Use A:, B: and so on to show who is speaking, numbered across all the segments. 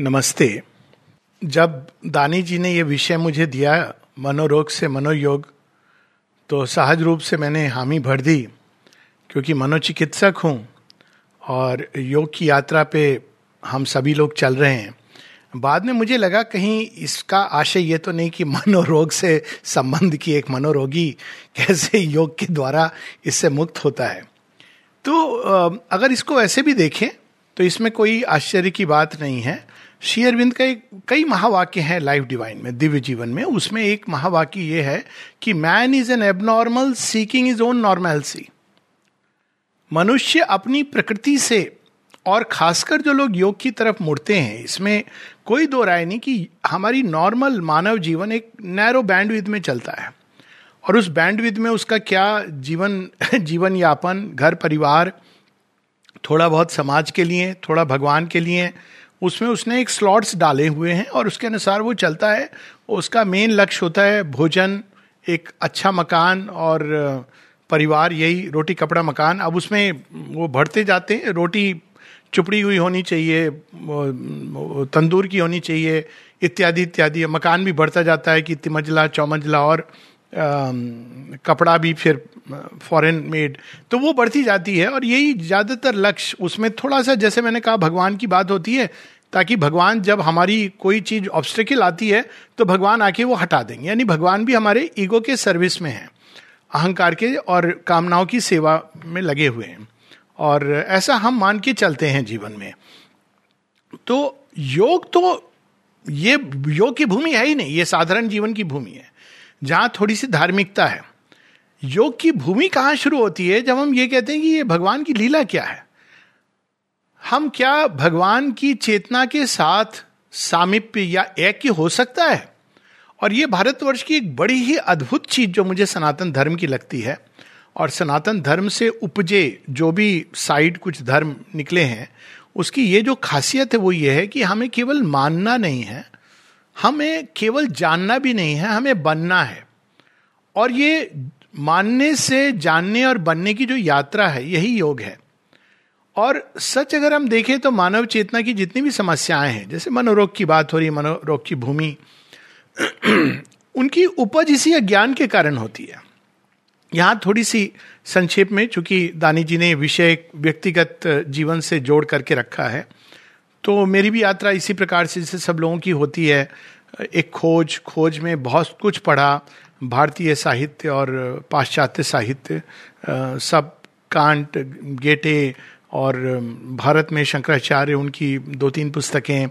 A: नमस्ते। जब दानी जी ने ये विषय मुझे दिया, मनोरोग से मनोयोग तो सहज रूप से मैंने हामी भर दी, क्योंकि मनोचिकित्सक हूँ और योग की यात्रा पे हम सभी लोग चल रहे हैं। बाद में मुझे लगा कहीं इसका आशय ये तो नहीं कि मनोरोग से संबंध की एक मनोरोगी कैसे योग के द्वारा इससे मुक्त होता है। तो अगर इसको ऐसे भी देखें तो इसमें कोई आश्चर्य की बात नहीं है। श्री अरविंद का एक कई महावाक्य हैं लाइफ डिवाइन में, दिव्य जीवन में। उसमें एक महावाक्य ये है कि man is an abnormal seeking his own normalcy मनुष्य अपनी प्रकृति से और खासकर जो लोग योग की तरफ़ मुड़ते हैं, इसमें कोई दो राय नहीं कि हमारी नॉर्मल मानव जीवन एक नैरो बैंडविद में चलता है। और उस बैंडविद में उसका क्या जीवन जीवन यापन घर परिवार थोड़ा बहुत समाज के लिए, थोड़ा भगवान के लिए उसमें उसने एक स्लॉट्स डाले हुए हैं और उसके अनुसार वो चलता है। उसका मेन लक्ष्य होता है भोजन एक अच्छा मकान और परिवार यही रोटी कपड़ा मकान। अब उसमें वो बढ़ते जाते हैं रोटी चुपड़ी हुई होनी चाहिए तंदूर की होनी चाहिए इत्यादि इत्यादि। मकान भी बढ़ता जाता है कि तिमंजला चौमंजला और आ, कपड़ा भी फिर फॉरेन मेड तो वो बढ़ती जाती है और यही ज़्यादातर लक्ष्य उसमें थोड़ा सा, जैसे मैंने कहा, भगवान की बात होती है, ताकि भगवान जब हमारी कोई चीज़ ऑब्स्टेकल आती है तो भगवान आके वो हटा देंगे। यानी भगवान भी हमारे ईगो के सर्विस में है, अहंकार के और कामनाओं की सेवा में लगे हुए हैं। और ऐसा हम मान के चलते हैं जीवन में। तो योग तो ये योग की भूमि है ही नहीं, ये साधारण जीवन की भूमि है। जहाँ थोड़ी सी धार्मिकता है योग की भूमि कहाँ शुरू होती है जब हम ये कहते हैं कि ये भगवान की लीला क्या है? हम क्या भगवान की चेतना के साथ सामिप्य या ऐक्य हो सकता है? और ये भारतवर्ष की एक बड़ी ही अद्भुत चीज़ जो मुझे सनातन धर्म की लगती है, और सनातन धर्म से उपजे जो भी साइड कुछ धर्म निकले हैं, उसकी ये जो खासियत है वो ये है कि हमें केवल मानना नहीं है, हमें केवल जानना भी नहीं है, हमें बनना है। और ये मानने से जानने और बनने की जो यात्रा है, यही योग है। और सच अगर हम देखें तो मानव चेतना की जितनी भी समस्याएँ हैं, जैसे मनोरोग की बात हो रही है मनोरोग की भूमि, उनकी उपज इसी अज्ञान के कारण होती है। यहाँ थोड़ी सी संक्षेप में, चूँकि दानी जी ने विषय व्यक्तिगत जीवन से जोड़ करके रखा है तो मेरी भी यात्रा इसी प्रकार से, जैसे सब लोगों की होती है। एक खोज खोज में बहुत कुछ पढ़ा भारतीय साहित्य और पाश्चात्य साहित्य सब कांट, गेटे और भारत में शंकराचार्य, उनकी दो तीन पुस्तकें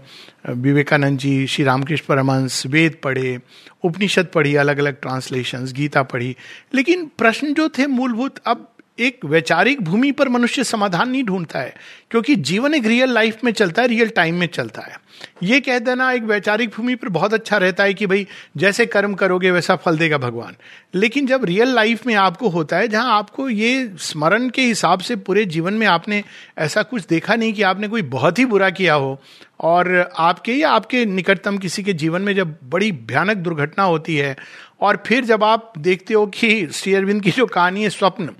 A: विवेकानंद जी श्री रामकृष्ण परमंश वेद पढ़े, उपनिषद पढ़ी अलग अलग ट्रांसलेशंस गीता पढ़ी। लेकिन प्रश्न जो थे मूलभूत, अब एक वैचारिक भूमि पर मनुष्य समाधान नहीं ढूंढता है, क्योंकि जीवन एक रियल लाइफ में चलता है रियल टाइम में चलता है। ये कह देना एक वैचारिक भूमि पर बहुत अच्छा रहता है कि भाई, जैसे कर्म करोगे, वैसा फल देगा भगवान। लेकिन जब रियल लाइफ में आपको होता है, जहाँ आपको ये स्मरण के हिसाब से पूरे जीवन में आपने ऐसा कुछ देखा नहीं कि आपने कोई बहुत ही बुरा किया हो, और आपके या आपके निकटतम किसी के जीवन में जब बड़ी भयानक दुर्घटना होती है, और फिर जब आप देखते हो कि श्री अरविंद की जो कहानी है, स्वप्न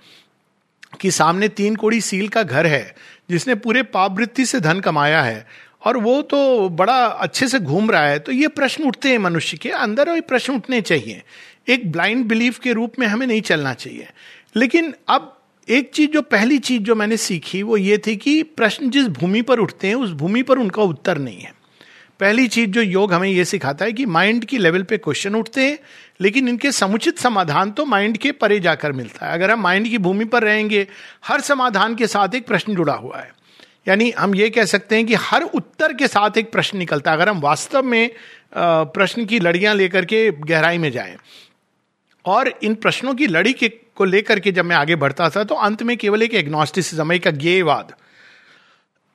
A: कि सामने तीन कोड़ी सील का घर है, जिसने पूरे पापवृत्ति से धन कमाया है, और वो तो बड़ा अच्छे से घूम रहा है तो ये प्रश्न उठते हैं मनुष्य के अंदर, और प्रश्न उठने चाहिए। एक ब्लाइंड बिलीफ के रूप में हमें नहीं चलना चाहिए। लेकिन अब एक चीज़, जो पहली चीज़ जो मैंने सीखी, वो ये थी कि प्रश्न जिस भूमि पर उठते हैं, उस भूमि पर उनका उत्तर नहीं है। पहली चीज़ जो योग हमें यह सिखाता है कि माइंड की लेवल पे क्वेश्चन उठते हैं, लेकिन इनके समुचित समाधान तो माइंड के परे जाकर मिलता है। अगर हम माइंड की भूमि पर रहेंगे, हर समाधान के साथ एक प्रश्न जुड़ा हुआ है। यानी हम ये कह सकते हैं कि हर उत्तर के साथ एक प्रश्न निकलता है, अगर हम वास्तव में प्रश्न की लड़ियाँ लेकर के गहराई में जाएँ। और इन प्रश्नों की लड़ी के, को लेकर के जब मैं आगे बढ़ता था तो अंत में केवल एक एग्नोस्टिसिज्म एक गेयवाद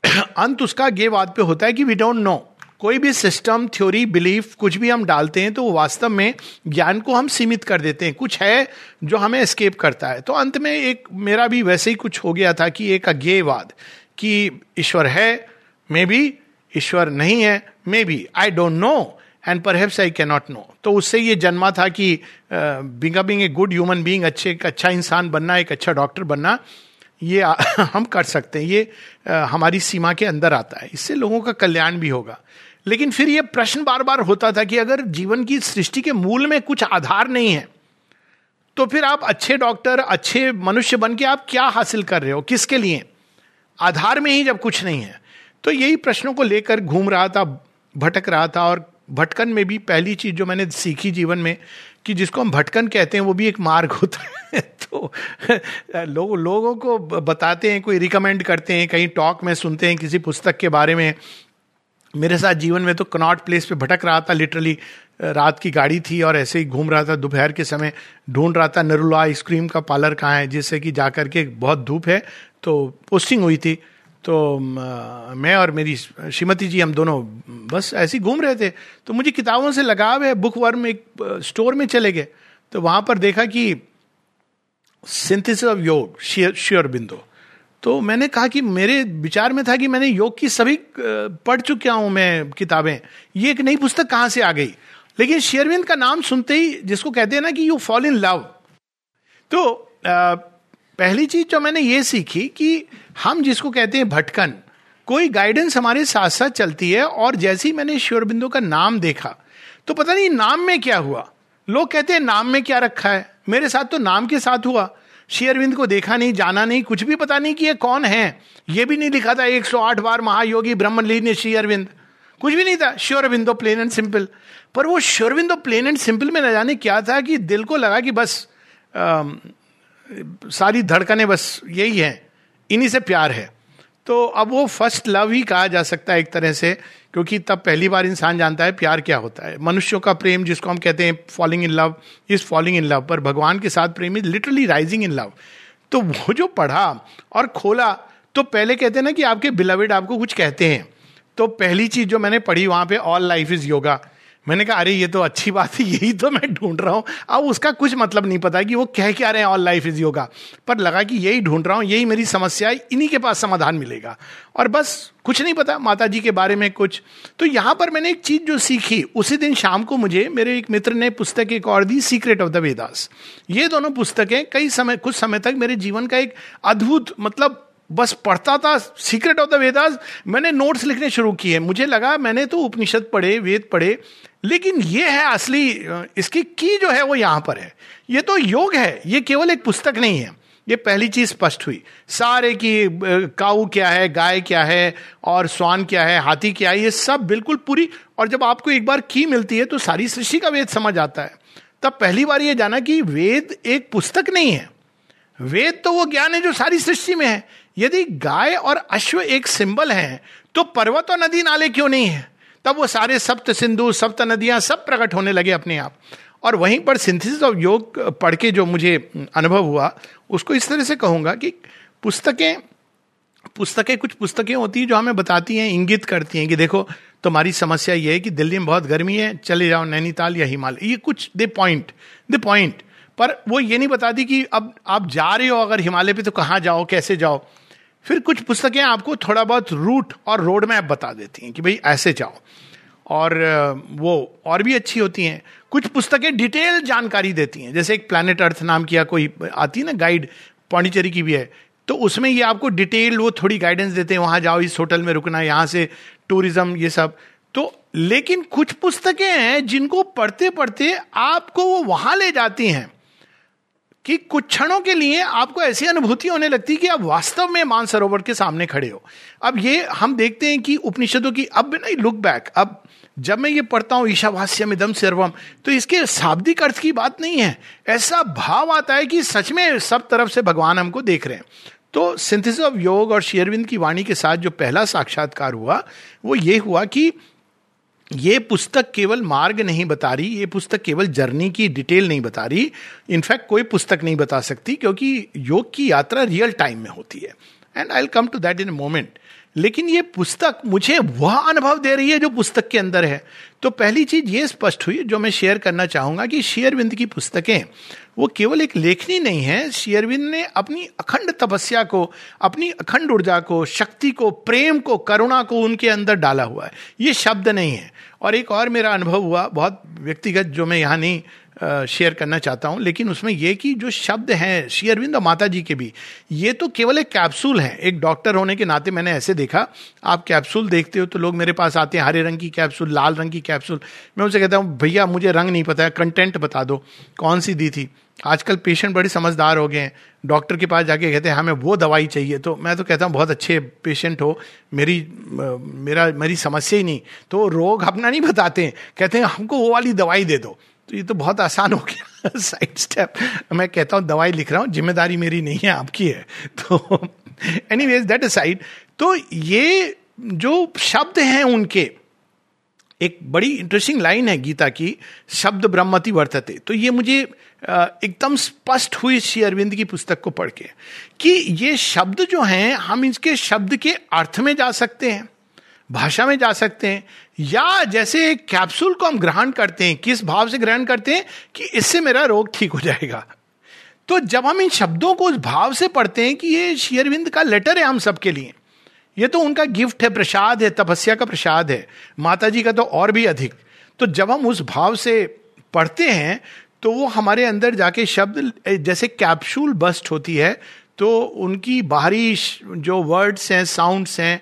A: अंत उसका गेयवाद पे होता है कि वी डोंट नो कोई भी सिस्टम थ्योरी बिलीफ कुछ भी हम डालते हैं तो वास्तव में ज्ञान को हम सीमित कर देते हैं। कुछ है जो हमें एस्केप करता है। तो अंत में एक, मेरा भी वैसे ही कुछ हो गया था कि एक अज्ञेयवाद कि ईश्वर है, मे बी ईश्वर नहीं है, maybe I don't know and पर आई कैनॉट नो तो उससे ये जन्मा था कि being being a good human being अच्छे, एक अच्छा इंसान बनना, एक अच्छा डॉक्टर बनना, ये हम कर सकते हैं। ये हमारी सीमा के अंदर आता है। इससे लोगों का कल्याण भी होगा। लेकिन फिर ये प्रश्न बार बार होता था कि अगर जीवन की सृष्टि के मूल में कुछ आधार नहीं है तो फिर आप अच्छे डॉक्टर, अच्छे मनुष्य बन के आप क्या हासिल कर रहे हो? किसके लिए? आधार में ही जब कुछ नहीं है तो यही प्रश्नों को लेकर घूम रहा था, भटक रहा था और भटकन में भी पहली चीज़ जो मैंने सीखी जीवन में कि जिसको हम भटकन कहते हैं, वो भी एक मार्ग होता है। तो लोग लोगों को बताते हैं, कोई रिकमेंड करते हैं, कहीं टॉक में सुनते हैं, किसी पुस्तक के बारे में मेरे साथ जीवन में तो कनॉट प्लेस पे भटक रहा था लिटरली रात की गाड़ी थी और ऐसे ही घूम रहा था। दोपहर के समय ढूंढ रहा था, नरुला आइसक्रीम का पार्लर कहाँ है, जिससे कि जा करके बहुत धूप है तो पोस्टिंग हुई थी। तो मैं और मेरी श्रीमती जी हम दोनों, बस ऐसे ही घूम रहे थे। तो मुझे किताबों से लगाव है बुक वर्म एक स्टोर में चले गए। तो वहाँ पर देखा कि सिंथिस ऑफ़ योग श्योर बिंदु। तो मैंने कहा कि मेरे विचार में था कि मैंने योग की सभी पढ़ चुका हूँ मैं किताबें। ये एक नई पुस्तक कहाँ से आ गई? लेकिन शेयरविंद का नाम सुनते ही जिसको कहते हैं ना कि यू फॉल इन लव तो आ, पहली चीज़ जो मैंने ये सीखी कि हम जिसको कहते हैं भटकन कोई गाइडेंस हमारे साथ साथ चलती है और जैसे ही मैंने श्योरबिंदु का नाम देखा तो पता नहीं नाम में क्या हुआ? लोग कहते हैं नाम में क्या रखा है? मेरे साथ तो नाम के साथ हुआ। शेयरविंद को देखा नहीं जाना नहीं कुछ भी पता नहीं कि ये कौन है। ये भी नहीं लिखा था 108 बार महायोगी ब्रह्मलीन ने अरविंद कुछ भी नहीं था। श्योरविंदो प्लेन एंड सिंपल पर वो श्योरविंदो प्लेन एंड सिंपल में न जाने क्या था कि दिल को लगा कि बस आ, सारी धड़कने बस यही है। इन्हीं से प्यार है। तो अब वो फ़र्स्ट लव ही कहा जा सकता है एक तरह से, क्योंकि तब पहली बार इंसान जानता है प्यार क्या होता है। मनुष्यों का प्रेम, जिसको हम कहते हैं falling in love is falling in love पर भगवान के साथ प्रेम is literally rising in love तो वो जो पढ़ा और खोला तो पहले कहते हैं ना कि आपके बिलविड आपको कुछ कहते हैं। तो पहली चीज़ जो मैंने पढ़ी वहाँ पे ऑल लाइफ इज़ योगा मैंने कहा, अरे, ये तो अच्छी बात है, यही तो मैं ढूंढ रहा हूँ। अब उसका कुछ मतलब नहीं पता कि वो कह क्या रहे हैं ऑल लाइफ इज़ योगा पर लगा कि यही ढूंढ रहा हूँ, यही मेरी समस्या है, इन्हीं के पास समाधान मिलेगा। और बस, कुछ नहीं पता माता जी के बारे में कुछ। तो यहाँ पर मैंने एक चीज़ जो सीखी, उसी दिन शाम को मुझे, मेरे एक मित्र ने पुस्तक एक और the secret of the Vedas ये दोनों पुस्तकें कई समय, कुछ समय तक मेरे जीवन का एक अद्भुत मतलब बस पढ़ता था सीक्रेट ऑफ़ द वेदास मैंने नोट्स लिखने शुरू किए। मुझे लगा, मैंने तो उपनिषद पढ़े, वेद पढ़े, लेकिन ये है असली इसकी की जो है वो यहाँ पर है। ये तो योग है, ये केवल एक पुस्तक नहीं है। ये पहली चीज़ स्पष्ट हुई। सारे की काऊ क्या है, गाय क्या है, और स्वान क्या है, हाथी क्या है, ये सब बिल्कुल पूरी, और जब आपको एक बार की मिलती है तो सारी सृष्टि का वेद समझ आता है। तब पहली बार ये जाना कि वेद एक पुस्तक नहीं है। वेद तो वो ज्ञान है जो सारी सृष्टि में है। यदि गाय और अश्व एक सिंबल है तो पर्वत और नदी नाले क्यों नहीं है? तब वो सारे सप्त सिंधु, सप्त नदियाँ सब प्रकट होने लगे अपने आप। और वहीं पर सिंथेसिस ऑफ़ योग पढ़ के जो मुझे अनुभव हुआ, उसको इस तरह से कहूँगा कि पुस्तकें पुस्तकें कुछ पुस्तकें होती हैं जो हमें बताती हैं, इंगित करती हैं कि देखो, तुम्हारी समस्या ये है कि दिल्ली में बहुत गर्मी है, चले जाओ नैनीताल या हिमालय। ये कुछ दे पॉइंट दे पॉइंट पर वो ये नहीं बताती कि अब आप जा रहे हो अगर हिमालय पे तो कहाँ जाओ, कैसे जाओ? फिर कुछ पुस्तकें आपको थोड़ा बहुत रूट और रोड मैप बता देती हैं कि भाई ऐसे जाओ। और वो और भी अच्छी होती हैं। कुछ पुस्तकें डिटेल जानकारी देती हैं। जैसे एक प्लानट अर्थ नाम की कोई आती है ना गाइड पांडिचेरी की भी है तो उसमें ये आपको डिटेल वो थोड़ी गाइडेंस देते हैं। वहाँ जाओ, इस होटल में रुकना, यहाँ से टूरिज़्म ये सब। तो लेकिन कुछ पुस्तकें हैं जिनको पढ़ते पढ़ते आपको वो वहाँ ले जाती हैं। कि कुछ क्षणों के लिए आपको ऐसी अनुभूति होने लगती है कि आप वास्तव में मानसरोवर के सामने खड़े हो। अब ये हम देखते हैं कि उपनिषदों की, अब नहीं लुक बैक अब जब मैं ये पढ़ता हूँ, ईशावास्यम इदम सर्वम तो इसके शाब्दिक अर्थ की बात नहीं है। ऐसा भाव आता है कि सच में सब तरफ़ से भगवान हमको देख रहे हैं। तो सिंथिस ऑफ़ योग और शेयरविंद की वाणी के साथ जो पहला साक्षात्कार हुआ, वो ये हुआ कि ये पुस्तक केवल मार्ग नहीं बता रही, ये पुस्तक केवल जर्नी की डिटेल नहीं बता रही। इनफैक्ट कोई पुस्तक नहीं बता सकती, क्योंकि योग की यात्रा रियल टाइम में होती है। And I come to that in moment लेकिन ये पुस्तक मुझे वह अनुभव दे रही है जो पुस्तक के अंदर है। तो पहली चीज़ ये स्पष्ट हुई, जो मैं शेयर करना चाहूँगा कि शेयरविंद की पुस्तकें, वो केवल एक लेखनी नहीं है। शेयरविंद ने अपनी अखंड तपस्या को, अपनी अखंड ऊर्जा को, शक्ति को, प्रेम को, करुणा को उनके अंदर डाला हुआ है। ये शब्द नहीं है। और एक और मेरा अनुभव हुआ, बहुत व्यक्तिगत, जो मैं यहाँ नहीं शेयर करना चाहता हूँ, लेकिन उसमें यह कि जो शब्द हैं, श्री अरविंद और माता जी के भी, ये तो केवल एक कैप्सूल है। एक डॉक्टर होने के नाते मैंने ऐसे देखा, आप कैप्सूल देखते हो तो लोग मेरे पास आते हैं, हरे रंग की कैप्सूल लाल रंग की कैप्सूल मैं उनसे कहता हूँ, भैया, मुझे रंग नहीं पता है कंटेंट बता दो, कौन सी दी थी? आजकल पेशेंट बड़े समझदार हो गए हैं। डॉक्टर के पास जाके कहते हैं, हमें वो दवाई चाहिए। तो मैं तो कहता हूँ, बहुत अच्छे पेशेंट हो, मेरी मेरा, मेरी समस्या ही नहीं। तो रोग अपना नहीं बताते कहते हैं, हमको वो वाली दवाई दे दो। तो ये तो बहुत आसान हो गया साइड स्टेप मैं कहता हूँ, दवाई लिख रहा हूँ, ज़िम्मेदारी मेरी नहीं है, आपकी है। तो एनी वेज दैट साइड तो ये जो शब्द हैं उनके, एक बड़ी इंटरेस्टिंग लाइन है गीता की, शब्द ब्रह्मति वर्तते। तो ये मुझे एकदम स्पष्ट हुई श्री अरविंद की पुस्तक को पढ़ के कि ये शब्द जो हैं, हम इसके शब्द के अर्थ में जा सकते हैं। भाषा में जा सकते हैं, या जैसे एक कैप्सूल को हम ग्रहण करते हैं, किस भाव से ग्रहण करते हैं कि इससे मेरा रोग ठीक हो जाएगा। तो जब हम इन शब्दों को उस भाव से पढ़ते हैं कि ये शेयरविंद का लेटर है हम सबके लिए, ये तो उनका गिफ्ट है, प्रसाद है, तपस्या का प्रसाद है माता जी का तो और भी अधिक। तो जब हम उस भाव से पढ़ते हैं तो वो हमारे अंदर जाके शब्द, जैसे कैप्सूल बस्ट होती है तो उनकी बाहरी जो वर्ड्स हैं साउंड्स हैं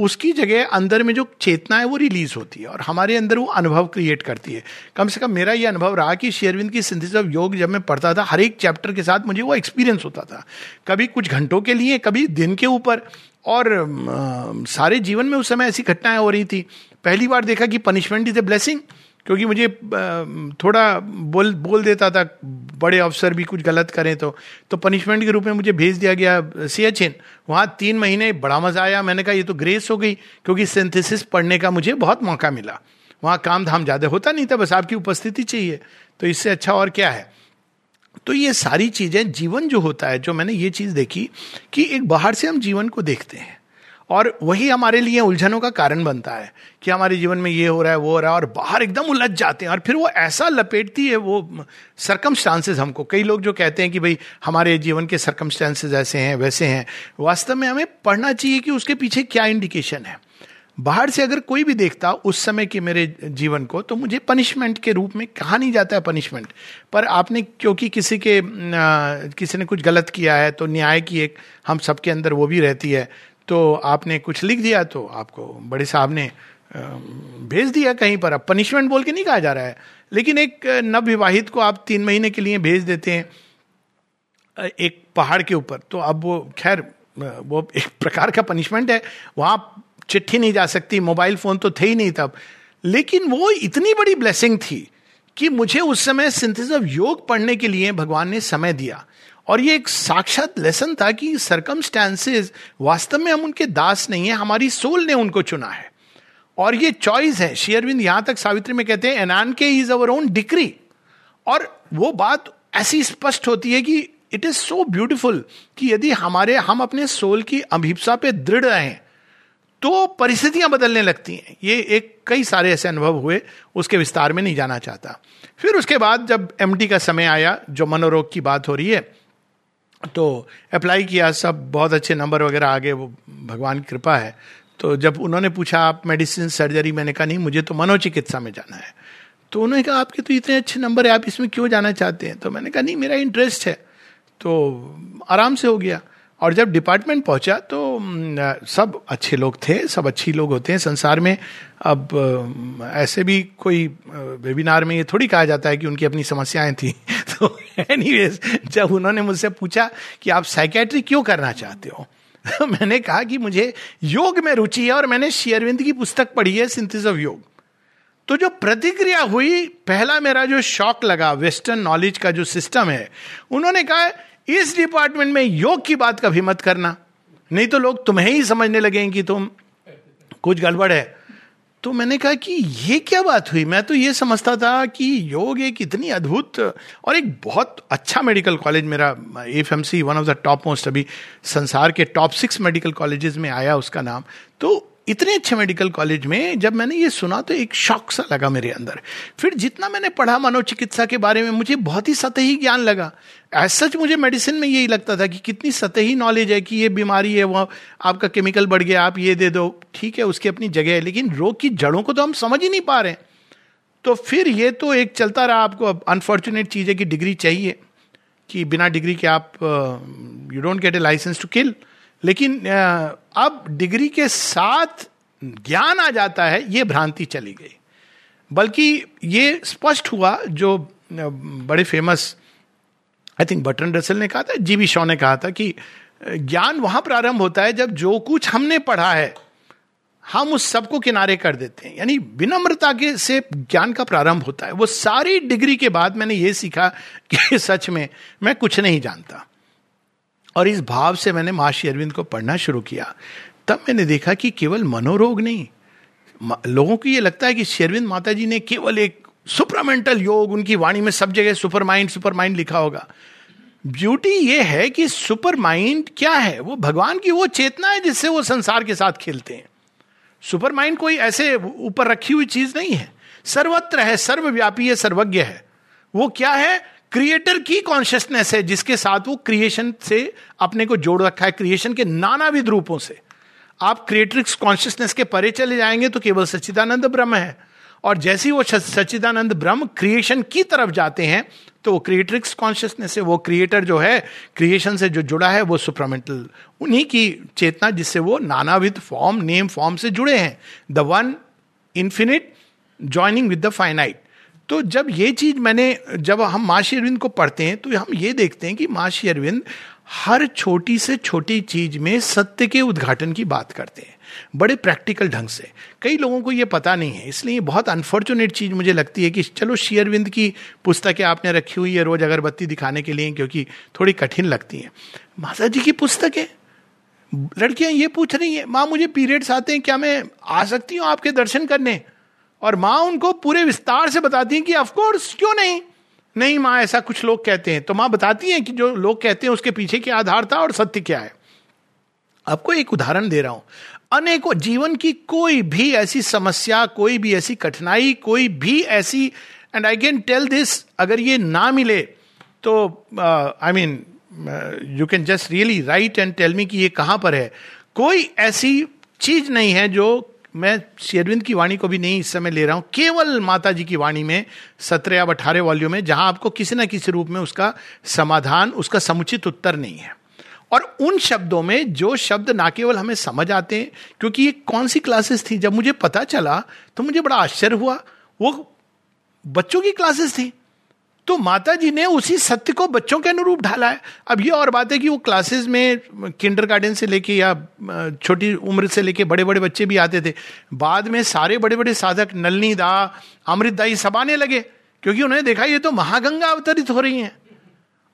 A: उसकी जगह अंदर में जो चेतना है वो रिलीज़ होती है और हमारे अंदर वो अनुभव क्रिएट करती है। कम से कम मेरा ये अनुभव रहा कि शेयरविंद की सिंथिस ऑफ़ योग जब मैं पढ़ता था हर एक चैप्टर के साथ मुझे वो एक्सपीरियंस होता था। कभी कुछ घंटों के लिए कभी दिन के ऊपर और आ, सारे जीवन में उस समय ऐसी घटनाएँ हो रही थी। पहली बार देखा कि पनिशमेंट इज़ ए ब्लेसिंग क्योंकि मुझे थोड़ा बोल बोल देता था, बड़े अफसर भी कुछ गलत करें तो। तो पनिशमेंट के रूप में मुझे भेज दिया गया सियाचिन वहाँ तीन महीने बड़ा मज़ा आया। मैंने कहा, ये तो ग्रेस हो गई। क्योंकि सिंथेसिस पढ़ने का मुझे बहुत मौका मिला। वहाँ काम धाम ज़्यादा होता नहीं था, बस आपकी उपस्थिति चाहिए। तो इससे अच्छा और क्या है? तो ये सारी चीज़ें, जीवन जो होता है, जो मैंने ये चीज़ देखी कि एक बाहर से हम जीवन को देखते हैं। और वही हमारे लिए उलझनों का कारण बनता है कि हमारे जीवन में ये हो रहा है वो हो रहा है और बाहर एकदम उलझ जाते हैं। और फिर वो ऐसा लपेटती है वो सरकमस्टांसेस हमको। कई लोग जो कहते हैं कि भाई हमारे जीवन के सरकमस्टांसेस ऐसे हैं वैसे हैं। वास्तव में हमें पढ़ना चाहिए कि उसके पीछे क्या इंडिकेशन है। बाहर से अगर कोई भी देखता उस समय के मेरे जीवन को तो मुझे पनिशमेंट के रूप में कहा नहीं जाता है पनिशमेंट पर आपने क्योंकि किसी के आ, किसी ने कुछ गलत किया है तो न्याय की एक हम सबके अंदर वो भी रहती है तो आपने कुछ लिख दिया तो आपको बड़े साहब ने भेज दिया कहीं पर। अब पनिशमेंट बोल के नहीं कहा जा रहा है। लेकिन एक नवविवाहित को आप तीन महीने के लिए भेज देते हैं एक पहाड़ के ऊपर। तो अब वो, खैर वो एक प्रकार का पनिशमेंट है। वहाँ चिट्ठी नहीं जा सकती मोबाइल फ़ोन तो थे ही नहीं तब। लेकिन वो इतनी बड़ी ब्लेसिंग थी कि मुझे उस समय सिंथेसिस ऑफ़ योग पढ़ने के लिए भगवान ने समय दिया। और ये एक साक्षात लेसन था कि सरकमस्टांसेस वास्तव में हम उनके दास नहीं है, हमारी सोल ने उनको चुना है। और ये चॉइस है शेयरविंद यहाँ तक सावित्री में कहते हैं एनान के इज़ अवर ओन डिक्री और वो बात ऐसी स्पष्ट होती है कि इट इज़ सो ब्यूटिफुल कि यदि हमारे, हम अपने सोल की अभिप्सा पे दृढ़ रहें तो परिस्थितियाँ बदलने लगती हैं। ये एक कई सारे ऐसे अनुभव हुए, उसके विस्तार में नहीं जाना चाहता। फिर उसके बाद जब एम का समय आया, जो मनोरोग की बात हो रही है तो अप्लाई किया, सब बहुत अच्छे नंबर वगैरह आगे वो भगवान की कृपा है। तो जब उन्होंने पूछा, आप मेडिसिन सर्जरी मैंने कहा, नहीं, मुझे तो मनोचिकित्सा में जाना है। तो उन्होंने कहा, आपके तो इतने अच्छे नंबर है, आप इसमें क्यों जाना चाहते हैं? तो मैंने कहा, नहीं, मेरा इंटरेस्ट है। तो आराम से हो गया। और जब डिपार्टमेंट पहुँचा तो सब अच्छे लोग थे, सब अच्छी लोग होते हैं संसार में। अब ऐसे भी कोई वेबिनार में ये थोड़ी कहा जाता है कि उनकी अपनी समस्याएँ थी। तो एनीवेज जब उन्होंने मुझसे पूछा कि आप साइकेट्री क्यों करना चाहते हो? मैंने कहा कि मुझे योग में रुचि है और मैंने शेयरविंद की पुस्तक पढ़ी है सिंथिस ऑफ़ योग। तो जो प्रतिक्रिया हुई, पहला मेरा जो शौक लगा वेस्टर्न नॉलेज का जो सिस्टम है, उन्होंने कहा इस डिपार्टमेंट में योग की बात कभी मत करना। नहीं तो लोग तुम्हें ही समझने लगे कि तुम कुछ गड़बड़ है। तो मैंने कहा कि ये क्या बात हुई? मैं तो ये समझता था कि योग एक इतनी अद्भुत और एक बहुत अच्छा मेडिकल कॉलेज मेरा F M C one of the topmost अभी संसार के टॉप सिक्स मेडिकल कॉलेजेस में आया उसका नाम। तो इतने अच्छे मेडिकल कॉलेज में जब मैंने ये सुना तो एक शौक सा लगा मेरे अंदर। फिर जितना मैंने पढ़ा मनोचिकित्सा के बारे में, मुझे बहुत ही सतही ज्ञान लगा। एज सच मुझे मेडिसिन में यही लगता था कि कितनी सतही नॉलेज है कि ये बीमारी है, वो आपका केमिकल बढ़ गया, आप ये दे दो। ठीक है, उसकी अपनी जगह है, लेकिन रोग की जड़ों को तो हम समझ ही नहीं पा रहे तो फिर ये तो एक चलता रहा आपको। अनफॉर्चुनेट चीज़ है कि डिग्री चाहिए, कि बिना डिग्री के आप you don't get a license to kill लेकिन अब डिग्री के साथ ज्ञान आ जाता है, ये भ्रांति चली गई। बल्कि ये स्पष्ट हुआ, जो बड़े famous I think Bertrand Russell ने कहा था जीवी शॉ ने कहा था कि ज्ञान वहाँ प्रारंभ होता है जब जो कुछ हमने पढ़ा है, हम उस सबको किनारे कर देते हैं। यानी विनम्रता के, से ज्ञान का प्रारंभ होता है। वो सारी डिग्री के बाद मैंने ये सीखा कि सच में मैं कुछ नहीं जानता। और इस भाव से मैंने महर्षि अरविंद को पढ़ना शुरू किया। तब मैंने देखा कि केवल मनोरोग नहीं लोगों को ये लगता है कि शेरविंद माता जी ने केवल एक सुपरमेंटल योग, उनकी वाणी में सब जगह सुपर माइंड सुपर माइंड लिखा होगा। ब्यूटी ये है कि सुपर माइंड क्या है? वो भगवान की वो चेतना है जिससे वो संसार के साथ खेलते हैं। सुपर माइंड कोई ऐसे ऊपर रखी हुई चीज़ नहीं है। सर्वत्र है, सर्वव्यापी है, सर्वज्ञ है। वो क्या है? क्रिएटर की कॉन्शियसनेस है, जिसके साथ वो क्रिएशन से अपने को जोड़ रखा है क्रिएशन के नानाविध रूपों से। आप क्रिएटर्स कॉन्शियसनेस के परे चले जाएँगे तो केवल सच्चिदानंद ब्रह्म है। और जैसे ही वो सच्चिदानंद ब्रह्म क्रिएशन की तरफ़ जाते हैं तो वो क्रिएटरिक्स कॉन्शियसनेस है वो क्रिएटर जो है क्रिएशन से जो जुड़ा है, वो सुप्रमेंटल उन्हीं की चेतना जिससे वो नानाविध फॉर्म नेम फॉर्म से जुड़े हैं। The one infinite joining with the finite तो जब ये चीज़ मैंने, जब हम माशी अरविंद को पढ़ते हैं तो हम ये देखते हैं कि माशी अरविंद हर छोटी से छोटी चीज़ में सत्य के उद्घाटन की बात करते हैं, बड़े प्रैक्टिकल ढंग से। कई लोगों को ये पता नहीं है, इसलिए बहुत अनफॉर्चुनेट चीज़ मुझे लगती है कि चलो शेयरविंद की पुस्तकें आपने रखी हुई है रोज अगरबत्ती दिखाने के लिए, क्योंकि थोड़ी कठिन लगती हैं। माता जी की पुस्तकें? लड़कियाँ ये पूछ रही हैं, माँ, मुझे पीरियड्स आते हैं, क्या मैं आ सकती हूँ आपके दर्शन करने? और माँ उनको पूरे विस्तार से बताती है कि ऑफकोर्स क्यों नहीं? नहीं माँ, ऐसा कुछ लोग कहते हैं। तो माँ बताती हैं कि जो लोग कहते हैं उसके पीछे क्या आधार था और सत्य क्या है। आपको एक उदाहरण दे रहा हूँ। अनेकों, जीवन की कोई भी ऐसी समस्या, कोई भी ऐसी कठिनाई, कोई भी ऐसी and I can tell this अगर ये ना मिले तो I mean you can just really write and tell me कि ये कहाँ पर है। कोई ऐसी चीज़ नहीं है जो मैं शेरविंद की वाणी को भी नहीं इस समय ले रहा हूँ। केवल माता जी की वाणी में, सत्रह या अठारह वॉल्यूम में, जहाँ आपको किसी ना किसी रूप में उसका समाधान, उसका समुचित उत्तर नहीं है। और उन शब्दों में जो शब्द ना केवल हमें समझ आते हैं, क्योंकि ये कौन सी क्लासेस थी? जब मुझे पता चला तो मुझे बड़ा आश्चर्य हुआ। वो बच्चों की क्लासेस थी। तो माता जी ने उसी सत्य को बच्चों के अनुरूप ढाला है। अब ये और बात है कि वो क्लासेस में किंडर गार्डन से लेके या छोटी उम्र से लेके बड़े बड़े बच्चे भी आते थे। बाद में सारे बड़े बड़े साधक नलनी दा अमृत दाई सब आने लगे, क्योंकि उन्होंने देखा ये तो महागंगा अवतरित हो रही हैं।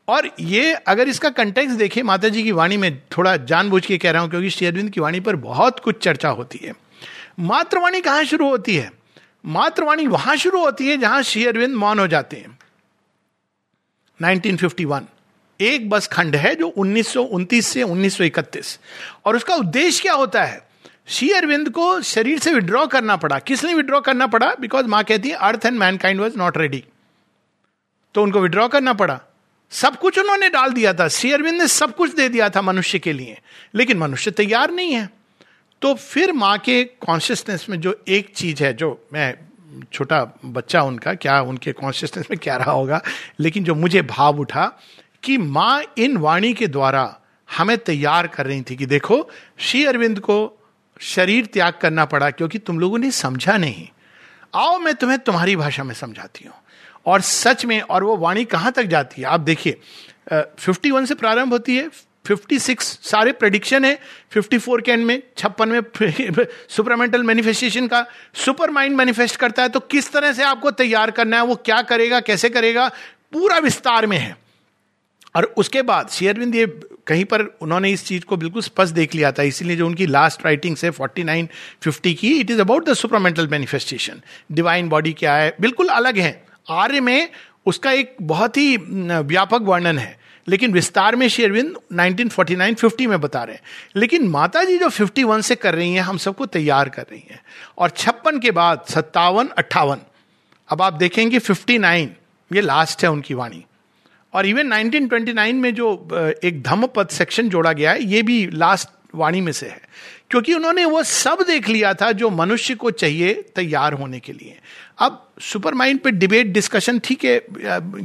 A: और ये अगर इसका कंटेक्स देखें माता जी की वाणी में थोड़ा जानबूझ के कह रहा हूँ, क्योंकि श्री अरविंद की वाणी पर बहुत कुछ चर्चा होती है। मातृवाणी कहाँ शुरू होती है? मातृवाणी वहाँ शुरू होती है जहाँ श्री अरविंद मौन हो जाते हैं। 1951 एक बस खंड है जो उन्नीस से 1931 और उसका उद्देश्य क्या होता है? श्री अरविंद को शरीर से विड्रॉ करना पड़ा। किस लिए विड्रॉ करना पड़ा? बिकॉज़ माँ कहती है earth and mankind was not ready तो उनको विड्रॉ करना पड़ा। सब कुछ उन्होंने डाल दिया था। श्री अरविंद ने सब कुछ दे दिया था मनुष्य के लिए। लेकिन मनुष्य तैयार नहीं है। तो फिर माँ के कॉन्शियसनेस में जो एक चीज़ है, जो मैं छोटा बच्चा उनका, क्या उनके कॉन्शियसनेस में क्या रहा होगा? लेकिन जो मुझे भाव उठा कि माँ इन वाणी के द्वारा हमें तैयार कर रही थी कि देखो, श्री अरविंद को शरीर त्याग करना पड़ा क्योंकि तुम लोगों ने समझा नहीं। आओ, मैं तुम्हें तुम्हारी भाषा में समझाती हूँ। और सच में, और वो वाणी कहाँ तक जाती है? आप देखिए फिफ्टी वन से प्रारंभ होती है फिफ्टी सिक्स सारे प्रडिक्शन है फिफ्टी फोर के एंड में, छप्पन में सुपरमेंटल मैनिफेस्टेशन का सुपर माइंड मैनिफेस्ट करता है तो किस तरह से आपको तैयार करना है, वो क्या करेगा, कैसे करेगा, पूरा विस्तार में है। और उसके बाद शेयरविंद ये कहीं पर उन्होंने इस चीज़ को बिल्कुल स्पष्ट देख लिया था, इसीलिए जो उनकी लास्ट राइटिंग है फोर्टी नाइन फिफ्टी की it is about the supramental manifestation divine body क्या है, बिल्कुल अलग है। आर्य में उसका एक बहुत ही व्यापक वर्णन है। लेकिन विस्तार में शेरविंद 1949-50 में बता रहे हैं। लेकिन माता जी जो 51 से कर रही हैं, हम सबको तैयार कर रही हैं। और छप्पन के बाद सत्तावन, अट्ठावन। अब आप देखेंगे 59 ये लास्ट है उनकी वाणी। और इवन 1929 में जो एक धम्म पद सेक्शन जोड़ा गया है, ये भी लास्ट वाणी में से है। क्योंकि उन्होंने वो सब देख लिया था जो मनुष्य को चाहिए तैयार होने के लिए। अब सुपर माइंड पे डिबेट, डिस्कशन, ठीक है,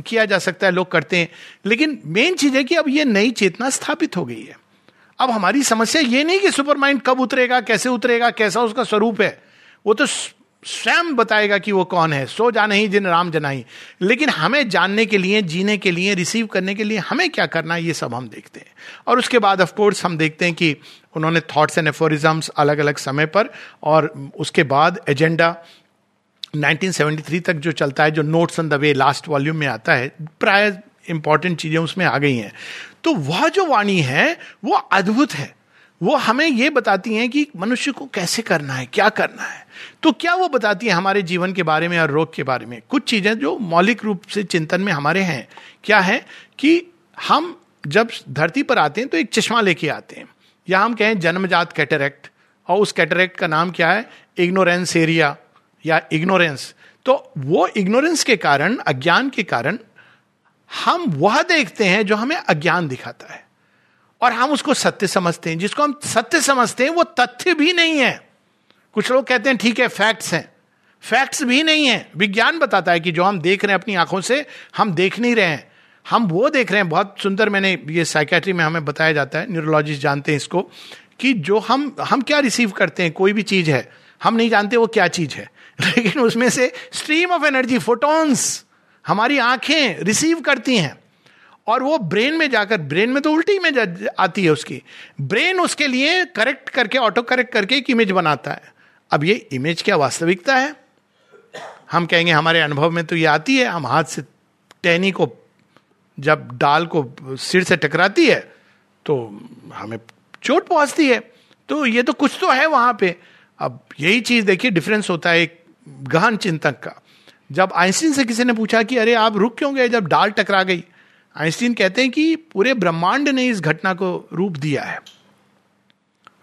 A: किया जा सकता है, लोग करते हैं। लेकिन मेन चीज़ है कि अब ये नई चेतना स्थापित हो गई है। अब हमारी समस्या ये नहीं कि सुपर माइंड कब उतरेगा, कैसे उतरेगा, कैसा उसका स्वरूप है। वो तो स्वयं बताएगा कि वो कौन है। सो जा ही जिन, राम जनाई। लेकिन हमें जानने के लिए, जीने के लिए, रिसीव करने के लिए हमें क्या करना है, ये सब हम देखते हैं। और उसके बाद ऑफ़ कोर्स हम देखते हैं कि उन्होंने थॉट्स एंड एफोरिज्म्स अलग अलग समय पर और उसके बाद एजेंडा 1973 तक जो चलता है, जो notes on the way last volume में आता है, प्राय इंपॉर्टेंट चीज़ें उसमें आ गई हैं। तो वह जो वाणी है, वो अद्भुत है। वो हमें ये बताती हैं कि मनुष्य को कैसे करना है, क्या करना है। तो क्या वो बताती है हमारे जीवन के बारे में और रोग के बारे में? कुछ चीज़ें जो मौलिक रूप से चिंतन में हमारे हैं। क्या है कि हम जब धरती पर आते हैं तो एक चश्मा लेके आते हैं। या हम कहें जन्मजात कैटरेक्ट। और उस कैटरेक्ट का नाम क्या है? इग्नोरेंस एरिया या इग्नोरेंस तो वो इग्नोरेंस के कारण, अज्ञान के कारण, हम वह देखते हैं जो हमें अज्ञान दिखाता है। और हम उसको सत्य समझते हैं। जिसको हम सत्य समझते हैं, वो तथ्य भी नहीं है। कुछ लोग कहते हैं, ठीक है फैक्ट्स हैं। फैक्ट्स भी नहीं है। विज्ञान बताता है कि जो हम देख रहे हैं अपनी आँखों से, हम देख नहीं रहे हैं। हम वो देख रहे हैं। बहुत सुंदर मैंने ये साइकेट्री में हमें बताया जाता है। न्यूरोलॉजिस्ट जानते हैं इसको कि जो हम हम क्या रिसीव करते हैं? कोई भी चीज़ है। हम नहीं जानते वो क्या चीज़ है। लेकिन उसमें से स्ट्रीम ऑफ़ एनर्जी फोटोन्स हमारी आँखें रिसीव करती हैं। और वो ब्रेन में जाकर ब्रेन में तो उल्टी में आती है उसकी। ब्रेन उसके लिए करेक्ट करके ऑटो करेक्ट करके एक इमेज बनाता है। अब ये इमेज क्या वास्तविकता है? हम कहेंगे, हमारे अनुभव में तो ये आती है, हम हाथ से टहनी को, जब डाल को सिर से टकराती है तो हमें चोट पहुँचती है। तो ये तो कुछ तो है वहाँ पे। अब यही चीज़ देखिए डिफरेंस होता है एक गहन चिंतक का। जब आइंस्टीन से किसी ने पूछा कि, अरे, आप रुक क्यों गए जब डाल टकरा गई? आइंस्टीन कहते हैं कि पूरे ब्रह्मांड ने इस घटना को रूप दिया है।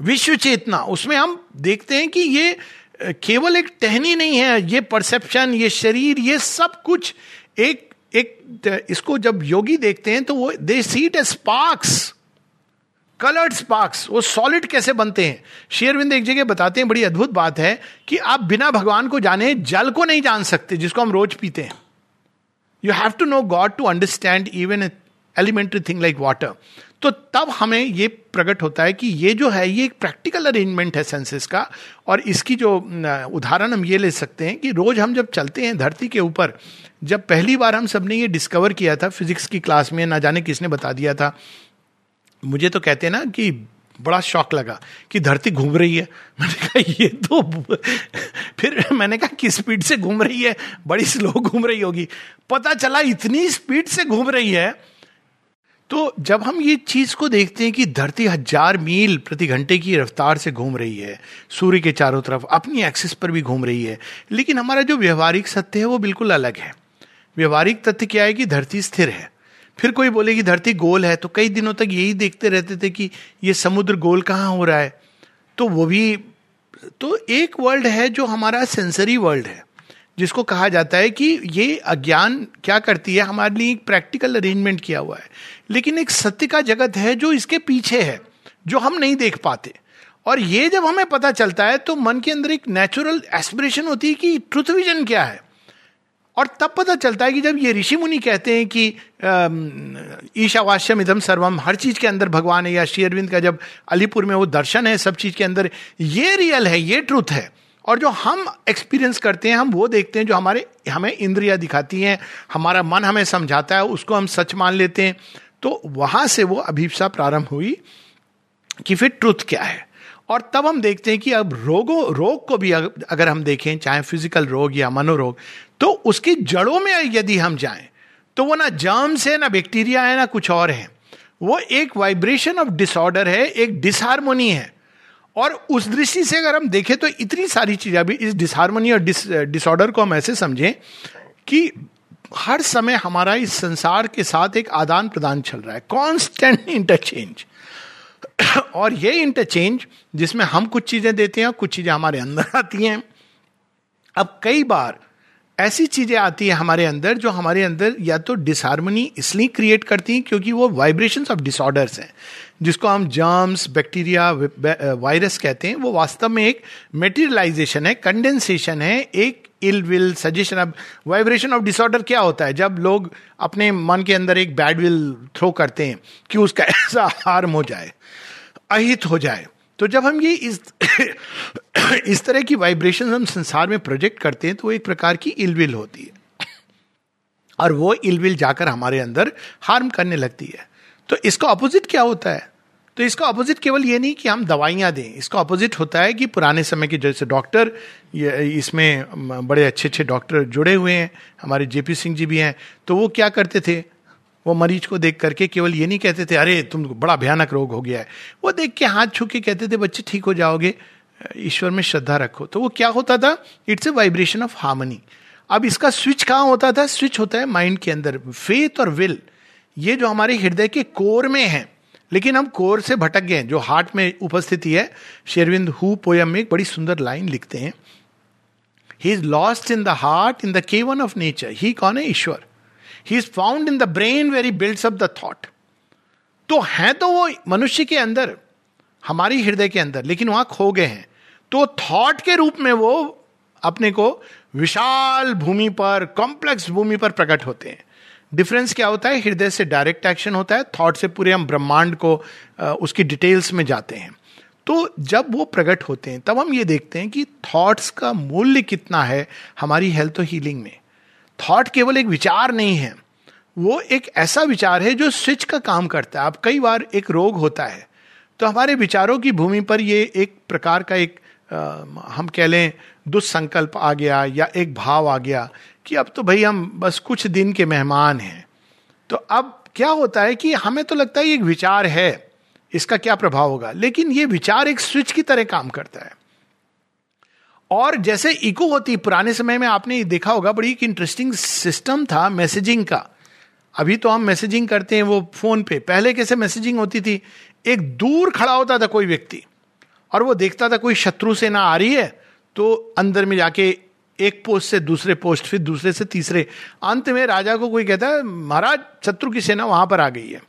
A: विश्व चेतना, उसमें हम देखते हैं कि ये केवल एक टहनी नहीं है, ये परसेप्शन ये शरीर, ये सब कुछ एक एक इसको जब योगी देखते हैं तो वो they see a sparks coloured sparks वो सॉलिड कैसे बनते हैं? शेयरविंद एक जगह बताते हैं, बड़ी अद्भुत बात है कि आप बिना भगवान को जाने जल को नहीं जान सकते, जिसको हम रोज पीते हैं। You have to know God to understand even elementary thing like water तो तब हमें ये प्रकट होता है कि ये जो है, ये एक प्रैक्टिकल अरेंजमेंट है सेंसेस का, और इसकी जो उदाहरण हम ये ले सकते हैं कि रोज हम जब चलते हैं धरती के ऊपर, जब पहली बार हम सबने ये डिस्कवर किया था फिजिक्स की क्लास में, ना जाने किसने बता दिया था मुझे तो कहते हैं ना कि बड़ा शौक लगा कि धरती घूम रही है। मैंने कहा, ये तो फिर मैंने कहा, किस स्पीड से घूम रही है? बड़ी स्लो घूम रही होगी। पता चला इतनी स्पीड से घूम रही है। तो जब हम ये चीज़ को देखते हैं कि धरती हज़ार मील प्रति घंटे की रफ्तार से घूम रही है, सूर्य के चारों तरफ़ अपनी एक्सिस पर भी घूम रही है, लेकिन हमारा जो व्यवहारिक सत्य है वो बिल्कुल अलग है। व्यवहारिक तथ्य क्या है कि धरती स्थिर है। फिर कोई बोले कि धरती गोल है तो कई दिनों तक यही देखते रहते थे कि ये समुद्र गोल कहाँ हो रहा है। तो वो भी तो एक वर्ल्ड है जो हमारा सेंसरी वर्ल्ड है, जिसको कहा जाता है कि ये अज्ञान क्या करती है, हमारे लिए एक प्रैक्टिकल अरेंजमेंट किया हुआ है। लेकिन एक सत्य का जगत है जो इसके पीछे है, जो हम नहीं देख पाते। और ये जब हमें पता चलता है तो मन के अंदर एक नेचुरल एस्पिरेशन होती है कि ट्रुथ विजन क्या है। और तब पता चलता है कि जब ये ऋषि मुनि कहते हैं कि ईशावास्यम इधम सर्वम हर चीज़ के अंदर भगवान है, या श्री अरविंद का जब अलीपुर में वो दर्शन है सब चीज़ के अंदर, ये रियल है, ये ट्रूथ है। और जो हम एक्सपीरियंस करते हैं, हम वो देखते हैं जो हमारे, हमें इंद्रिया दिखाती हैं, हमारा मन हमें समझाता है, उसको हम सच मान लेते हैं। तो वहाँ से वो अभिप्सा प्रारंभ हुई कि फिर ट्रुथ क्या है। और तब हम देखते हैं कि अब रोगों, रोग को भी अगर हम देखें, चाहे फ़िज़िकल रोग या मनोरोग तो उसकी जड़ों में यदि हम जाएँ तो वो ना जर्म्स है, ना बैक्टीरिया है, ना कुछ और है। वो एक वाइब्रेशन ऑफ़ डिसऑर्डर है, एक डिसहारमोनी है। और उस दृष्टि से अगर हम देखें तो इतनी सारी चीज़ें, अभी इस डिसहारमोनी और डिसऑर्डर को हम ऐसे समझें कि हर समय हमारा इस संसार के साथ एक आदान प्रदान चल रहा है कॉन्स्टेंट इंटरचेंज और ये इंटरचेंज जिसमें हम कुछ चीज़ें देते हैं कुछ चीज़ें हमारे अंदर आती हैं। अब कई बार ऐसी चीज़ें आती है हमारे अंदर जो हमारे अंदर या तो डिसहारमोनी इसलिए क्रिएट करती हैं क्योंकि वो वाइब्रेशन ऑफ़ डिसऑर्डर्स हैं। जिसको हम जर्म्स बैक्टीरिया वायरस कहते हैं, वो वास्तव में एक मेटेरियलाइजेशन है कंडेंसेशन है, एक इल विल सजेशन अब वाइब्रेशन ऑफ़ डिसऑर्डर क्या होता है? जब लोग अपने मन के अंदर एक बैड विल थ्रो करते हैं कि उसका ऐसा हार्म हो जाए, अहित हो जाए तो जब हम ये इस इस तरह की वाइब्रेशन हम संसार में प्रोजेक्ट करते हैं तो वो एक प्रकार की इलविल होती है। और वो इलविल जाकर हमारे अंदर हार्म करने लगती है। तो इसका ऑपोजिट क्या होता है? तो इसका ऑपोजिट केवल ये नहीं कि हम दवाइयाँ दें। इसका ऑपोजिट होता है कि पुराने समय के जैसे डॉक्टर इसमें बड़े अच्छे अच्छे डॉक्टर जुड़े हुए हैं। हमारे जेपी सिंह जी भी हैं। तो वो क्या करते थे? वो मरीज़ को देख करके केवल ये नहीं कहते थे, अरे, तुम बड़ा भयानक रोग हो गया है। वो देख के हाथ छू के कहते थे, बच्चे, ठीक हो जाओगे, ईश्वर में श्रद्धा रखो। तो वो क्या होता था? It's a vibration of harmony अब इसका स्विच कहाँ होता था? स्विच होता है माइंड के अंदर। फेथ और विल ये जो हमारे हृदय के कोर में है, लेकिन हम कोर से भटक गए जो हार्ट में उपस्थिति है शेरविंद हु पोयम में एक बड़ी सुंदर लाइन लिखते हैं। He is lost in the heart in the cavern of nature he कौन है? ईश्वर। He is found in the brain where builds up the thought तो है तो वो मनुष्य के अंदर, हमारी हृदय के अंदर, लेकिन वहाँ खो गए हैं। तो थॉट के रूप में वो अपने को विशाल भूमि पर कॉम्प्लेक्स भूमि पर प्रकट होते हैं। डिफरेंस क्या होता है? हृदय से डायरेक्ट एक्शन होता है थॉट से पूरे हम ब्रह्मांड को उसकी डिटेल्स में जाते हैं। तो जब वो प्रकट होते हैं, तब हम ये देखते हैं कि थॉट्स का मूल्य कितना है हमारी हेल्थ और हीलिंग में। थॉट केवल एक विचार नहीं है। वो एक ऐसा विचार है जो स्विच का काम करता है। अब कई बार एक रोग होता है। तो हमारे विचारों की भूमि पर ये एक प्रकार का एक आ, हम कह लें दुस्संकल्प आ गया या एक भाव आ गया कि अब तो भाई हम बस कुछ दिन के मेहमान हैं। तो अब क्या होता है कि हमें तो लगता है एक विचार है। इसका क्या प्रभाव होगा? लेकिन ये विचार एक स्विच की तरह काम करता है। और जैसे इको होती, पुराने समय में आपने देखा होगा, बड़ी एक इंटरेस्टिंग सिस्टम था मैसेजिंग का। अभी तो हम मैसेजिंग करते हैं वो फ़ोन पे। पहले कैसे मैसेजिंग होती थी? एक दूर खड़ा होता था कोई व्यक्ति और वो देखता था कोई शत्रु सेना आ रही है तो अंदर में जाके एक पोस्ट से दूसरे पोस्ट फिर दूसरे से तीसरे। अंत में राजा को कोई कहता है, महाराज, शत्रु की सेना वहाँ पर आ गई है?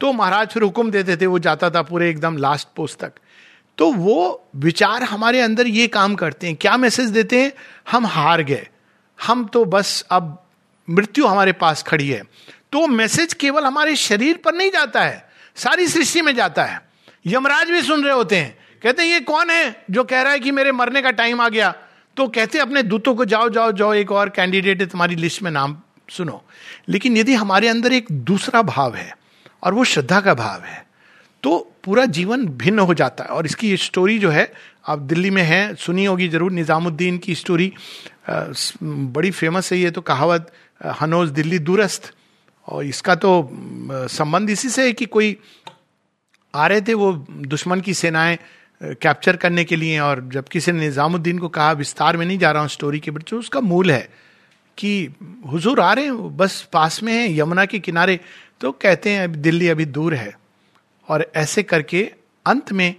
A: तो महाराज फिर हुक्म देते थे, वो जाता था पूरे एकदम लास्ट पोस्ट तक। तो वो विचार हमारे अंदर ये काम करते हैं। क्या मैसेज देते हैं? हम हार गए। हम तो बस अब मृत्यु हमारे पास खड़ी है। तो मैसेज केवल हमारे शरीर पर नहीं जाता है, सारी सृष्टि में जाता है। यमराज भी सुन रहे होते हैं। कहते हैं, ये कौन है जो कह रहा है कि मेरे मरने का टाइम आ गया? तो कहते अपने दूतों को जाओ जाओ जाओ, एक और कैंडिडेट है तुम्हारी लिस्ट में नाम सुनो। लेकिन यदि हमारे अंदर एक दूसरा भाव है, और वो श्रद्धा का भाव है तो पूरा जीवन भिन्न हो जाता है। और इसकी स्टोरी जो है, आप दिल्ली में हैं, सुनी होगी ज़रूर, निज़ामुद्दीन की स्टोरी बड़ी फ़ेमस है ये तो कहावत हनोज दिल्ली दूरस्थ। और इसका तो संबंध इसी से है कि कोई आ रहे थे वो दुश्मन की सेनाएँ कैप्चर करने के लिए। और जब किसी ने निज़ामुद्दीन को कहा, विस्तार में नहीं जा रहा हूँ स्टोरी के बच्चों, उसका मूल है कि हुजूर आ रहे हैं, बस पास में है, यमुना के किनारे। तो कहते हैं, अभी दिल्ली अभी दूर है। और ऐसे करके अंत में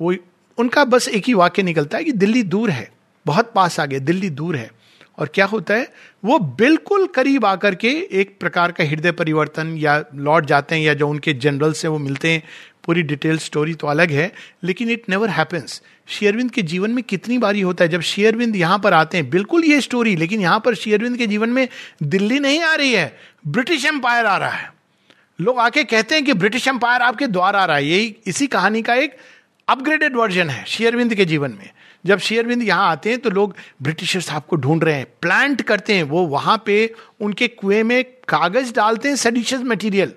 A: वो उनका बस एक ही वाक्य निकलता है कि दिल्ली दूर है, बहुत पास आ गया दिल्ली दूर है। और क्या होता है? वो बिल्कुल करीब आकर के एक प्रकार का हृदय परिवर्तन या लौट जाते हैं या जो उनके जनरल से वो मिलते हैं। पूरी डिटेल स्टोरी तो अलग है, लेकिन इट नेवर हैपन्स शेयरविंद के जीवन में कितनी बारी होता है, जब शेयरविंद यहाँ पर आते हैं, बिल्कुल ये स्टोरी लेकिन यहाँ पर शेयरविंद के जीवन में दिल्ली नहीं आ रही है ब्रिटिश एम्पायर आ रहा है। लोग आके कहते हैं कि ब्रिटिश एम्पायर आपके द्वार आ रहा है। यही इसी कहानी का एक अपग्रेडेड वर्जन है शेयरविंद के जीवन में। जब शेयरविंद यहाँ आते हैं तो लोग ब्रिटिशर्स आपको ढूंढ रहे हैं प्लांट करते हैं। वो वहाँ पे उनके कुएँ में कागज़ डालते हैं सडिशियस मटेरियल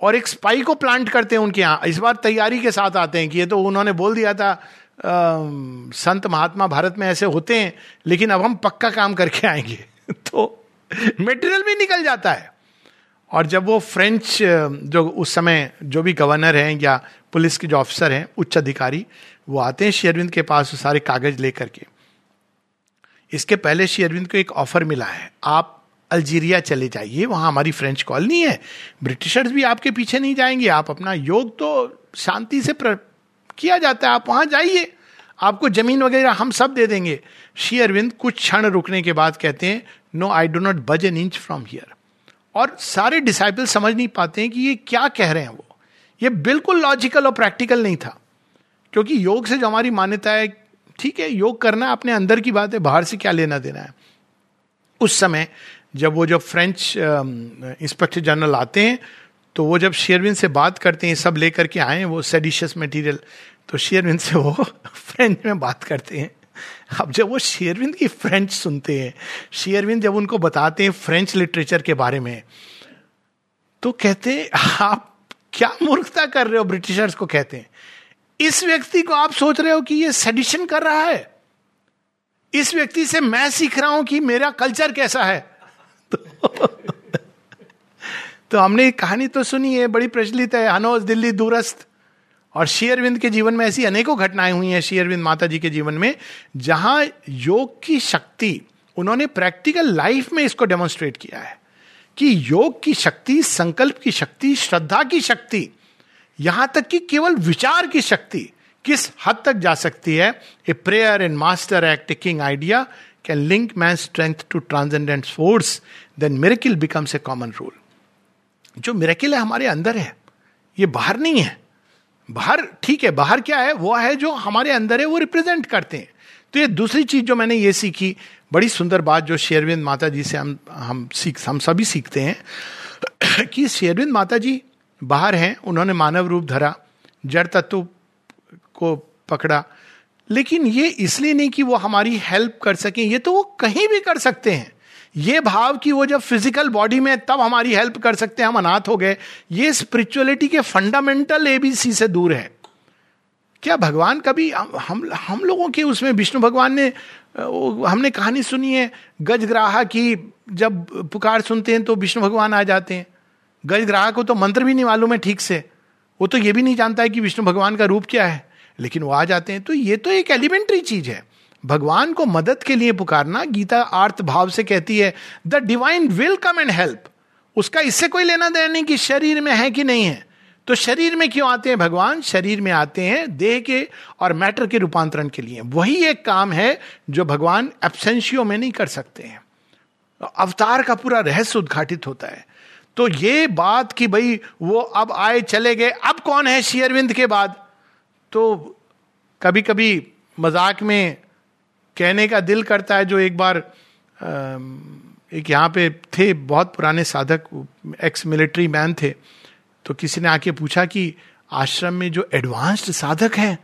A: और एक स्पाई को प्लांट करते हैं उनके यहाँ। इस बार तैयारी के साथ आते हैं कि ये तो उन्होंने बोल दिया था आ, संत महात्मा भारत में ऐसे होते हैं लेकिन अब हम पक्का काम करके आएँगे। तो मेटेरियल भी निकल जाता है। और जब वो फ्रेंच जो उस समय जो भी गवर्नर हैं या पुलिस के जो अफसर हैं, उच्च अधिकारी, वो आते हैं शेयरविंद के पास वो सारे कागज़ लेकर के। इसके पहले शेयरविंद को एक ऑफ़र मिला है, आप अल्जीरिया चले जाइए, वहाँ हमारी फ्रेंच कॉलोनी है, ब्रिटिशर्स भी आपके पीछे नहीं जाएँगे, आप अपना योग तो शांति से प्र... किया जाता है, आप वहाँ जाइए, आपको ज़मीन वगैरह हम सब दे देंगे। श्री अरविंद कुछ क्षण रुकने के बाद कहते हैं no I do not budge an inch from here और सारे डिसाइपल समझ नहीं पाते हैं कि ये क्या कह रहे हैं वो। ये बिल्कुल लॉजिकल और प्रैक्टिकल नहीं था। क्योंकि योग से जो हमारी मान्यता है, ठीक है, योग करना अपने अंदर की बात है, बाहर से क्या लेना देना है। उस समय जब वो जब फ्रेंच इंस्पेक्टर जनरल आते हैं तो वो जब शेयरविन से बात करते हैं सब लेकर के आए वो सेडिशियस मटेरियल तो शेयरविन से वो फ्रेंच में बात करते हैं। अब जब वो शेयरविंद की फ्रेंच सुनते हैं शेयरविंद जब उनको बताते हैं फ्रेंच लिटरेचर के बारे में तो कहते हैं आप क्या मूर्खता कर रहे हो? ब्रिटिशर्स को कहते हैं इस व्यक्ति को आप सोच रहे हो कि ये सेडिशन कर रहा है? इस व्यक्ति से मैं सीख रहा हूँ कि मेरा कल्चर कैसा है? तो, तो हमने कहानी तो सुनी है बड़ी प्रचलित है हनोज दिल्ली दूरस्थ। और शेयरविंद के जीवन में ऐसी अनेकों घटनाएँ हुई हैं शेयरविंद माता जी के जीवन में, जहाँ योग की शक्ति, उन्होंने प्रैक्टिकल लाइफ में इसको डेमोन्स्ट्रेट किया है कि योग की शक्ति, संकल्प की शक्ति, श्रद्धा की शक्ति, यहाँ तक कि केवल विचार की शक्ति किस हद तक जा सकती है? A prayer and master act taking idea can link man strength to transcendent force then miracle becomes a common rule जो मेरेकिल है हमारे अंदर है, ये बाहर नहीं है। बाहर, ठीक है, बाहर क्या है? वो है जो हमारे अंदर है, वो रिप्रेजेंट करते हैं। तो ये दूसरी चीज़ जो मैंने ये सीखी, बड़ी सुंदर बात जो शेरविंद माता जी से हम हम सीख, हम सभी सीखते हैं कि शेरविंद माता जी बाहर हैं, उन्होंने मानव रूप धरा, जड़ तत्व को पकड़ा। लेकिन ये इसलिए नहीं कि वो हमारी हेल्प कर सकें, ये तो वो कहीं भी कर सकते हैं। ये भाव कि वो जब फ़िज़िकल बॉडी में तब हमारी हेल्प कर सकते हैं, हम अनाथ हो गए। ये स्पिरिचुअलिटी के फंडामेंटल एबीसी से दूर है। क्या भगवान कभी हम हम लोगों के उसमें, विष्णु भगवान ने हमने कहानी सुनी है, गजग्राहा की जब पुकार सुनते हैं तो विष्णु भगवान आ जाते हैं। गजग्राह को तो मंत्र भी नहीं मालूम है ठीक से। वो तो ये भी नहीं जानता है कि विष्णु भगवान का रूप क्या है, लेकिन वो आ जाते हैं। तो ये तो एक एलिमेंट्री चीज़ है। भगवान को मदद के लिए पुकारना गीता आर्थ भाव से कहती है the divine will come and help उसका इससे कोई लेना देना नहीं कि शरीर में है कि नहीं है। तो शरीर में क्यों आते हैं भगवान? शरीर में आते हैं देह के और मैटर के रूपांतरण के लिए। वही एक काम है जो भगवान एबसेंशियो में नहीं कर सकते हैं। अवतार का पूरा रहस्य उद्घाटित होता है। तो ये बात कि भाई वो अब आए चले गए, अब कौन है शेयरविंद के बाद? तो कभी कभी मज़ाक में कहने का दिल करता है जो एक बार एक यहाँ पे थे, बहुत पुराने साधक एक्स मिलिट्री मैन थे तो किसी ने आके पूछा कि आश्रम में जो एडवांस्ड साधक हैं,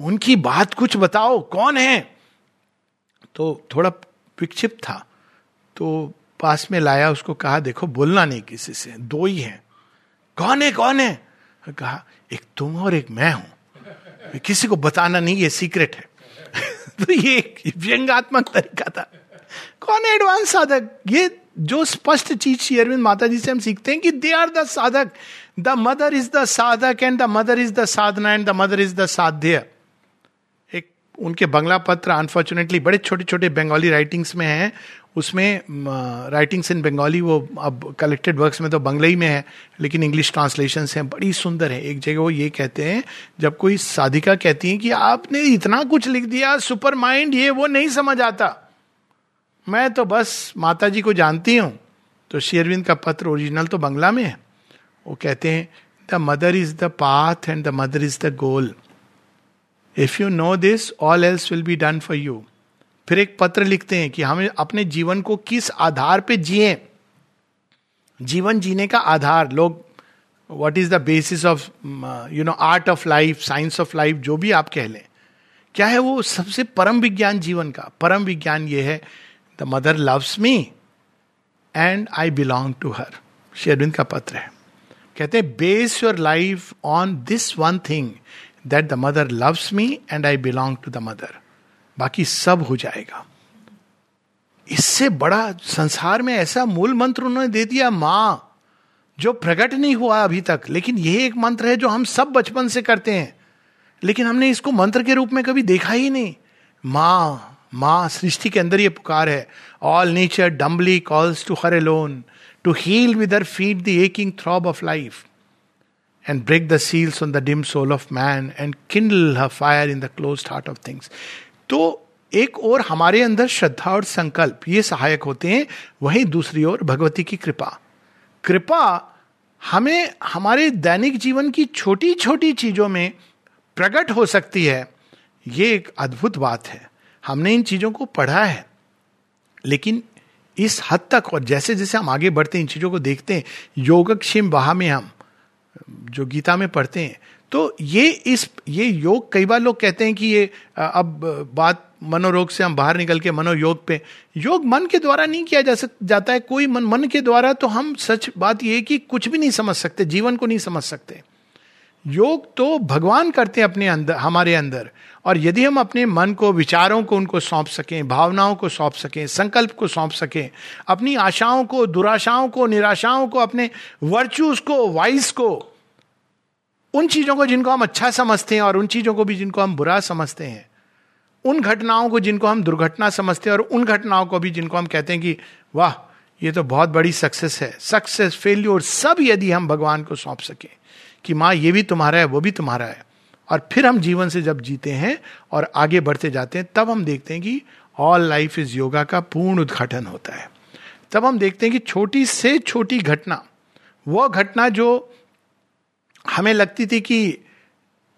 A: उनकी बात कुछ बताओ, कौन है? तो थोड़ा विक्षिप्त था तो पास में लाया, उसको कहा, देखो, बोलना नहीं किसी से, दो ही हैं। कौन है कौन है? कहा, एक तुम और एक मैं हूँ। किसी को बताना नहीं, ये सीक्रेट है। तो ये व्यंगात्मक तरीका था। कौन है एडवांस साधक? ये जो स्पष्ट चीज़ श्री अरविंद माता जी से हम सीखते हैं कि they are the sadhak. The mother is the sadhak and the mother is the sadhana and the mother is the sadhya. उनके बंगला पत्र अनफॉर्चुनेटली बड़े छोटे छोटे बंगाली राइटिंग्स में हैं। उसमें राइटिंग्स इन बंगाली वो अब कलेक्टेड वर्क्स में तो बंगलई में है, लेकिन इंग्लिश ट्रांसलेशन हैं, बड़ी सुंदर है। एक जगह वो ये कहते हैं, जब कोई साधिका कहती है कि आपने इतना कुछ लिख दिया सुपर माइंड ये वो नहीं समझ आता। मैं तो बस माता जी को जानती हूँ तो शेरविंद का पत्र ओरिजिनल तो बंगला में है। वो कहते हैं the mother is the path and the mother is the goal if you know this all else will be done for you फिर एक पत्र लिखते हैं कि हमें अपने जीवन को किस आधार पे जिए। जीवन जीने का आधार, लोग what is the basis of you know art of life science of life जो भी आप कह लें। क्या है वो सबसे परम विज्ञान जीवन का? परम विज्ञान ये है the mother loves me and I belong to her शेरविंद का पत्र है। कहते हैं base your life on this one thing that the mother loves me and I belong to the mother बाकी सब हो जाएगा। इससे बड़ा संसार में ऐसा मूल मंत्र उन्होंने दे दिया, माँ, जो प्रकट नहीं हुआ अभी तक, लेकिन यह एक मंत्र है जो हम सब बचपन से करते हैं। लेकिन हमने इसको मंत्र के रूप में कभी देखा ही नहीं। माँ माँ, सृष्टि के अंदर ये पुकार है। All nature dumbly calls to her alone to heal with her feet the aching throb of life and break the seals on the dim soul of man and kindle uh fire in the close heart of things तो एक और हमारे अंदर श्रद्धा और संकल्प, ये सहायक होते हैं, वहीं दूसरी ओर भगवती की कृपा। कृपा हमें, हमारे दैनिक जीवन की छोटी छोटी चीज़ों में प्रकट हो सकती है। ये एक अद्भुत बात है। हमने इन चीज़ों को पढ़ा है। लेकिन इस हद तक, और जैसे जैसे हम आगे बढ़ते हैं, इन चीज़ों को देखते हैं, योगक्षेम वहा में हम जो गीता में पढ़ते हैं। तो ये इस, ये योग, कई बार लोग कहते हैं कि ये अब बात मनोरोग से हम बाहर निकल के मनोयोग पे, योग मन के द्वारा नहीं किया जा सक, जाता है। कोई मन मन के द्वारा तो हम सच बात ये कि कुछ भी नहीं समझ सकते, जीवन को नहीं समझ सकते। योग तो भगवान करते हैं अपने अंदर, हमारे अंदर। और यदि हम अपने मन को, विचारों को उनको सौंप सकें, भावनाओं को सौंप सकें, संकल्प को सौंप सकें, अपनी आशाओं को, दुराशाओं को, निराशाओं को, अपने वर्चूज को वाइस को, उन चीज़ों को जिनको हम अच्छा समझते हैं और उन चीज़ों को भी जिनको हम बुरा समझते हैं, उन घटनाओं को जिनको हम दुर्घटना समझते हैं और उन घटनाओं को भी जिनको हम कहते हैं कि, वाह, ये तो बहुत बड़ी सक्सेस है। सक्सेस फेल्योर सब यदि हम भगवान को सौंप सकें कि, माँ, ये भी तुम्हारा है, वो भी तुम्हारा है। और फिर हम जीवन से जब जीते हैं और आगे बढ़ते जाते हैं, तब हम देखते हैं कि ऑल लाइफ इज़ योगा का पूर्ण उद्घाटन होता है। तब हम देखते हैं कि छोटी से छोटी घटना, वह घटना जो हमें लगती थी कि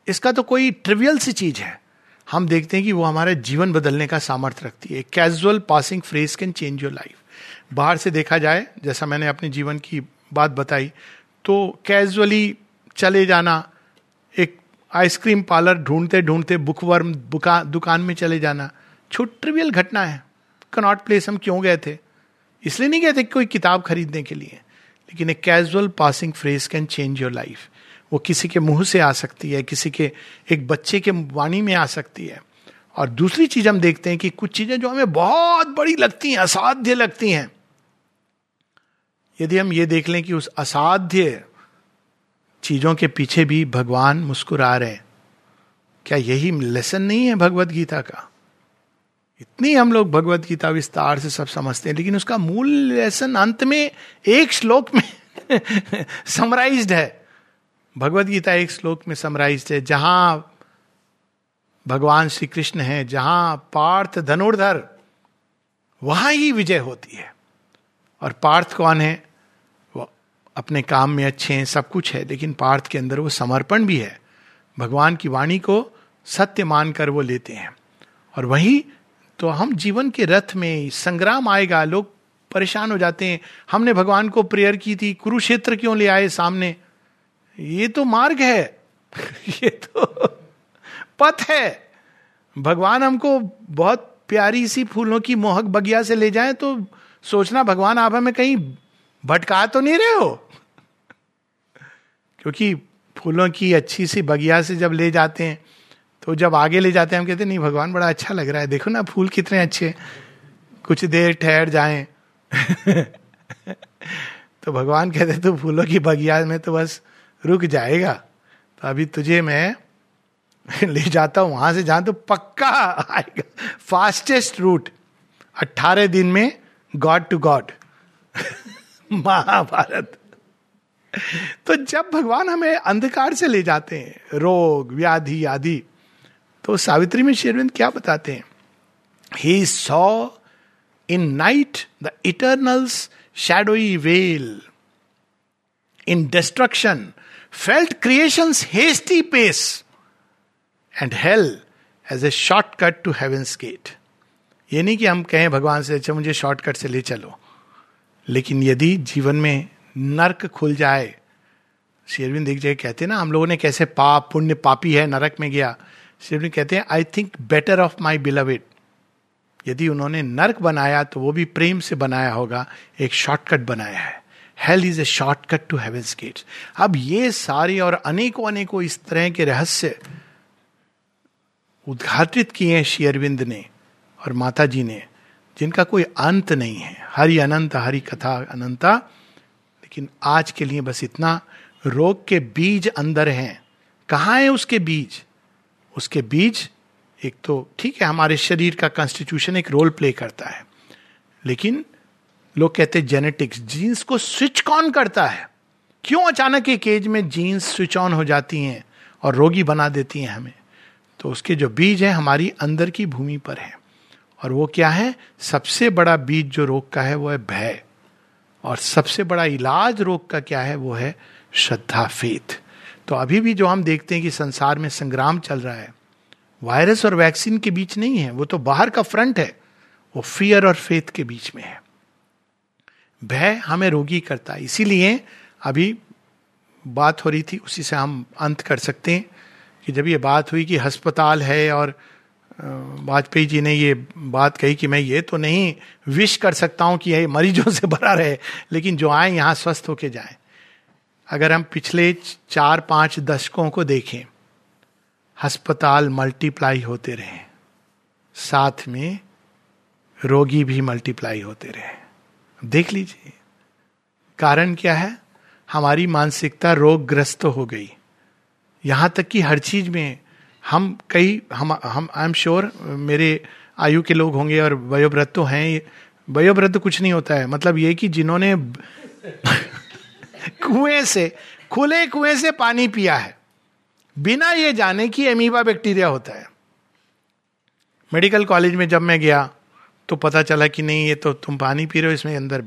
A: इसका तो कोई ट्रिवियल सी चीज़ है, हम देखते हैं कि वो हमारा जीवन बदलने का सामर्थ्य रखती है। Casual passing phrase can change your life बाहर से देखा जाए, जैसा मैंने अपने जीवन की बात बताई तो कैजुअली चले जाना एक आइसक्रीम पार्लर ढूंढते ढूंढते बुकवर्म बुका दुकान में चले जाना। छोट ट्रिवियल घटना है। कनॉट प्लेस हम क्यों गए थे? इसलिए नहीं गए थे कोई किताब खरीदने के लिए। लेकिन एक casual passing phrase can change your life वो किसी के मुँह से आ सकती है, किसी के एक बच्चे के वाणी में आ सकती है। और दूसरी चीज़ हम देखते हैं कि कुछ चीज़ें जो हमें बहुत बड़ी लगती हैं, असाध्य लगती हैं। यदि हम ये देख लें कि उस असाध्य चीज़ों के पीछे भी भगवान मुस्कुरा रहे हैं। क्या यही लेसन नहीं है भगवत गीता का? इतनी हम लोग भगवत गीता विस्तार से सब समझते हैं, लेकिन उसका मूल लेसन अंत में एक श्लोक में समराइज्ड है। भगवत गीता एक श्लोक में समराइज है, जहाँ भगवान श्री कृष्ण है, जहाँ पार्थ धनुर्धर, वहाँ ही विजय होती है। और पार्थ कौन है? अपने काम में अच्छे हैं, सब कुछ है, लेकिन पार्थ के अंदर वो समर्पण भी है। भगवान की वाणी को सत्य मानकर वो लेते हैं। और वही तो हम जीवन के रथ में संग्राम आएगा, लोग परेशान हो जाते हैं। हमने भगवान को प्रेयर की थी, कुरुक्षेत्र क्यों ले आए सामने? ये तो मार्ग है। ये तो पथ है। भगवान हमको बहुत प्यारी सी फूलों की मोहक बगिया से ले जाए तो सोचना, भगवान आप हमें कहीं भटका तो नहीं रहे हो? क्योंकि फूलों की अच्छी सी बगिया से जब ले जाते हैं तो जब आगे ले जाते हैं, हम कहते हैं, नहीं, भगवान, बड़ा अच्छा लग रहा है। देखो ना, फूल कितने अच्छे कुछ देर ठहर जाए। तो भगवान कहते तो फूलों की बगिया में तो बस रुक जाएगा। तो अभी तुझे मैं ले जाता हूँ। वहाँ से जहाँ तो पक्का आएगा। फास्टेस्ट रूट अट्ठारह दिन में गॉड टू गॉड महाभारत। तो जब भगवान हमें अंधकार से ले जाते हैं, रोग, व्याधि, आदि तो सावित्री में शेरविंद क्या बताते हैं? He saw in night the eternal's shadowy veil in destruction felt creation hasty pace and hell as a shortcut to heaven's gate. ये नहीं कि हम कहें भगवान से अच्छा मुझे शॉर्टकट से ले चलो। लेकिन यदि जीवन में नरक खुल जाए। शेरविन देख जाए कहते हैं ना, हम लोगों ने कैसे पाप, पुण्य, पापी है, नरक में गया। शेरविन कहते हैं I think better of my beloved यदि उन्होंने नरक बनाया तो वो भी प्रेम से बनाया होगा, एक शॉर्टकट बनाया है। Hell is a shortcut to heaven's gates अब ये सारे और अनेकों अनेकों इस तरह के रहस्य उद्घाटित किए हैं श्री शेयरविंद ने और माता जी ने, जिनका कोई अंत नहीं है। हरि अनंत, हरि कथा अनंता। लेकिन आज के लिए बस इतना, रोग के बीज अंदर हैं। कहाँ है उसके बीज? उसके बीज, एक तो ठीक है, हमारे शरीर का कॉन्स्टिट्यूशन एक रोल प्ले करता है। लेकिन लोग कहते हैं जेनेटिक्स जीन्स को स्विच ऑन करता है? क्यों अचानक एक एज में जीन्स स्विच ऑन हो जाती हैं और रोगी बना देती हैं हमें? तो उसके जो बीज है हमारी अंदर की भूमि पर है। और वो क्या है? सबसे बड़ा बीज जो रोग का है, वो है भय। और सबसे बड़ा इलाज रोग का क्या है, वो है श्रद्धा फेथ तो अभी भी जो हम देखते हैं कि संसार में संग्राम चल रहा है, वायरस और वैक्सीन के बीच नहीं है, वो तो बाहर का फ्रंट है, वो फियर और फेथ के बीच में है। भय हमें रोगी करता है, इसीलिए अभी बात हो रही थी, उसी से हम अंत कर सकते हैं कि जब ये बात हुई कि अस्पताल है और वाजपेयी जी ने ये बात कही कि मैं ये तो नहीं विश कर सकता हूँ कि ये मरीजों से भरा रहे, लेकिन जो आए यहाँ स्वस्थ होके जाए। अगर हम पिछले चार पाँच दशकों को देखें, अस्पताल मल्टीप्लाई होते रहे। साथ में रोगी भी मल्टीप्लाई होते रहे। देख लीजिए, कारण क्या है? हमारी मानसिकता रोगग्रस्त हो गई। यहाँ तक कि हर चीज़ में हम कई, हम हम आई एम श्योर मेरे आयु के लोग होंगे और वयोवृद्ध तो हैं वयोवृद्ध कुछ नहीं होता है। मतलब ये कि जिन्होंने कुएँ से, खुले कुएँ से पानी पिया है। बिना ये जाने कि एमीबा बैक्टीरिया होता है। मेडिकल कॉलेज में जब मैं गया तो पता चला कि नहीं, ये तो तुम पानी पी रहे हो, इसमें अंदर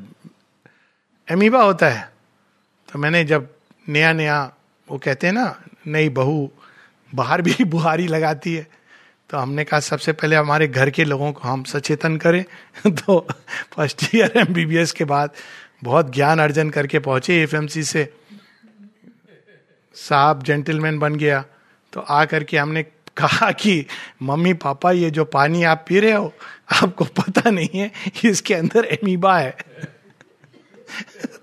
A: एमीबा होता है। तो मैंने जब नया नया वो कहते हैं ना, नई बहू बाहर भी बुहारी लगाती है। तो हमने कहा, सबसे पहले हमारे घर के लोगों को हम सचेतन करें। तो फ़र्स्ट ईयर एम बी के बाद बहुत ज्ञान अर्जन करके पहुँचे एफएमसी से। साहब जेंटलमैन बन गया। तो आ करके हमने कहा कि, मम्मी, पापा, ये जो पानी आप पी रहे हो, आपको पता नहीं है, इसके अंदर एमीबा है।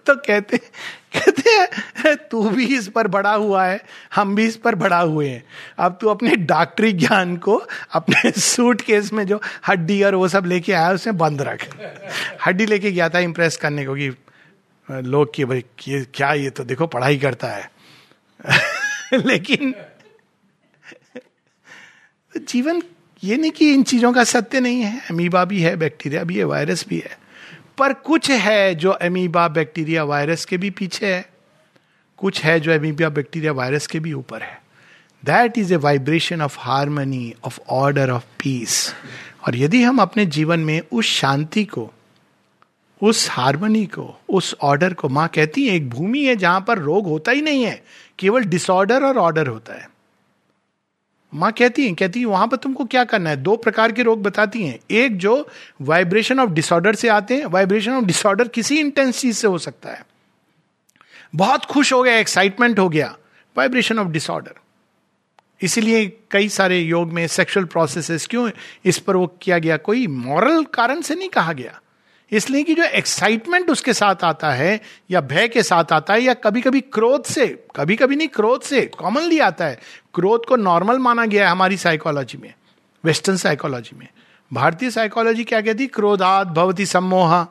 A: तो कहते कहते तू भी इस पर बड़ा हुआ है, हम भी इस पर बड़ा हुए हैं। अब तू अपने डॉक्टरी ज्ञान को, अपने सूट केस में जो हड्डी और वो सब लेके आया उसमें बंद रख। हड्डी लेके गया था इम्प्रेस करने को कि, लोग कि भाई, ये क्या, ये तो देखो, पढ़ाई करता है। लेकिन जीवन ये नहीं कि इन चीज़ों का सत्य नहीं है। अमीबा भी है, बैक्टीरिया भी है, वायरस भी है। पर कुछ है जो एमीबा बैक्टीरिया वायरस के भी पीछे है। कुछ है जो अमीबा बैक्टीरिया वायरस के भी ऊपर है। That is a vibration of harmony of order of peace और यदि हम अपने जीवन में उस शांति को, उस हारमोनी को, उस ऑर्डर को, माँ कहती है, एक भूमि है जहाँ पर रोग होता ही नहीं है। केवल डिसऑर्डर और ऑर्डर होता है। माँ कहती है कहती है, वहाँ पर तुमको क्या करना है? दो प्रकार के रोग बताती हैं। एक जो वाइब्रेशन ऑफ़ डिसऑर्डर से आते हैं। वाइब्रेशन ऑफ़ डिसऑर्डर किसी इंटेंस चीज़ से हो सकता है। बहुत खुश हो गया एक्साइटमेंट हो गया। वाइब्रेशन ऑफ़ डिसऑर्डर इसीलिए कई सारे योग में सेक्सुअल प्रोसेसेस क्यों इस पर वो किया गया? कोई मॉरल कारण से नहीं कहा गया। इसलिए कि जो एक्साइटमेंट उसके साथ आता है, या भय के साथ आता है, या कभी कभी क्रोध से कभी कभी नहीं, क्रोध से कॉमनली आता है। क्रोध को नॉर्मल माना गया है हमारी साइकोलॉजी में वेस्टर्न साइकोलॉजी में। भारतीय साइकोलॉजी क्या कहती, क्रोधात भवती सम्मोहा।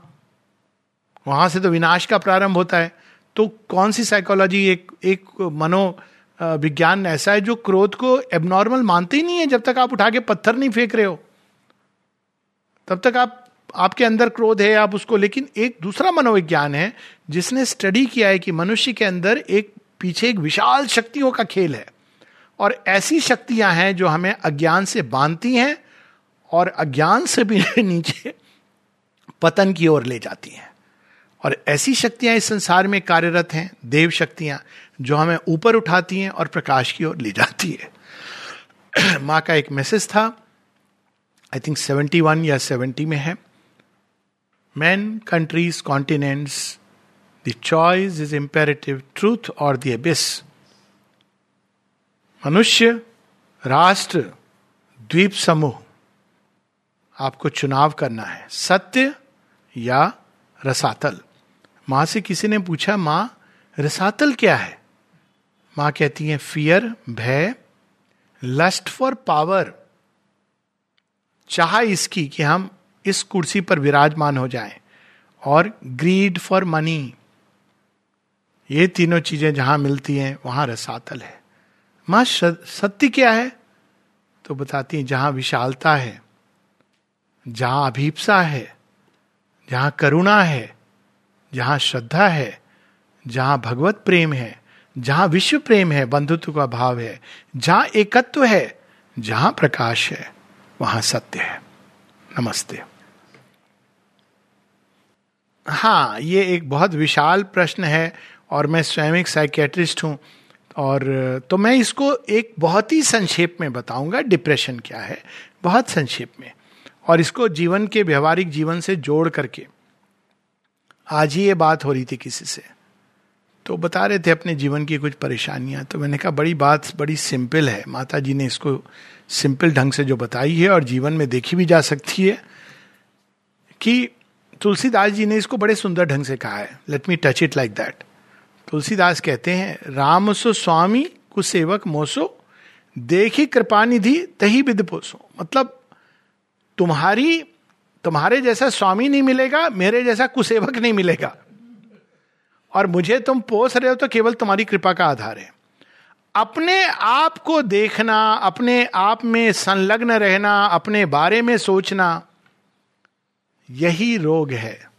A: वहाँ से तो विनाश का प्रारंभ होता है। तो कौन सी साइकोलॉजी एक एक मनो विज्ञान ऐसा है जो क्रोध को एबनॉर्मल मानते ही नहीं है जब तक आप उठा के पत्थर नहीं फेंक रहे हो? तब तक आप आपके अंदर क्रोध है, आप उसको, लेकिन एक दूसरा मनोविज्ञान है, जिसने स्टडी किया है कि मनुष्य के अंदर एक पीछे एक विशाल शक्तियों का खेल है। और ऐसी शक्तियाँ हैं जो हमें अज्ञान से बांधती हैं और अज्ञान से भी नीचे पतन की ओर ले जाती हैं। और ऐसी शक्तियाँ इस संसार में कार्यरत हैं, देव शक्तियाँ, जो हमें ऊपर उठाती हैं और प्रकाश की ओर ले जाती है। माँ का एक मैसेज था आई थिंक सेवेंटी वन या सेवेंटी में है। Men, countries, continents, the choice is imperative, truth or the abyss. मनुष्य राष्ट्र द्वीप समूह आपको चुनाव करना है। सत्य या रसातल? माँ से किसी ने पूछा माँ रसातल क्या है? माँ कहती है फियर भय लस्ट फॉर पावर चाह इसकी कि हम इस कुर्सी पर विराजमान हो जाए और ग्रीड फॉर मनी ये तीनों चीज़ें जहाँ मिलती हैं, वहाँ रसातल है। माँ सत्य क्या है? तो बताती हैं, जहाँ विशालता है, जहाँ अभीपसा है, जहाँ करुणा है, जहाँ श्रद्धा है, जहाँ भगवत प्रेम है, जहाँ विश्व प्रेम है, बंधुत्व का भाव है, जहाँ एकत्व है, जहाँ प्रकाश है, वहाँ सत्य है। नमस्ते। हाँ ये एक बहुत विशाल प्रश्न है और मैं स्वयं एक साइकेट्रिस्ट हूँ और तो मैं इसको एक बहुत ही संक्षेप में बताऊँगा डिप्रेशन क्या है, बहुत संक्षेप में। और इसको जीवन के व्यवहारिक जीवन से जोड़ करके। आज ही ये बात हो रही थी किसी से। तो बता रहे थे अपने जीवन की कुछ परेशानियाँ तो मैंने कहा, बड़ी बात, बड़ी सिंपल है। माता जी ने इसको सिंपल ढंग से जो बताई है और जीवन में देखी भी जा सकती है कि तुलसीदास जी ने इसको बड़े सुंदर ढंग से कहा है। Let me touch it like that Tulsidas कहते हैं राम सो स्वामी कुसेवक मोसो, देखी कृपा निधि तही विद पोसो। मतलब तुम्हारी, तुम्हारे जैसा स्वामी नहीं मिलेगा, मेरे जैसा कुसेवक नहीं मिलेगा। और मुझे तुम पोस रहे हो तो केवल तुम्हारी कृपा का आधार है। अपने आप को देखना, अपने आप में संलग्न रहना, अपने बारे में सोचना यही रोग है।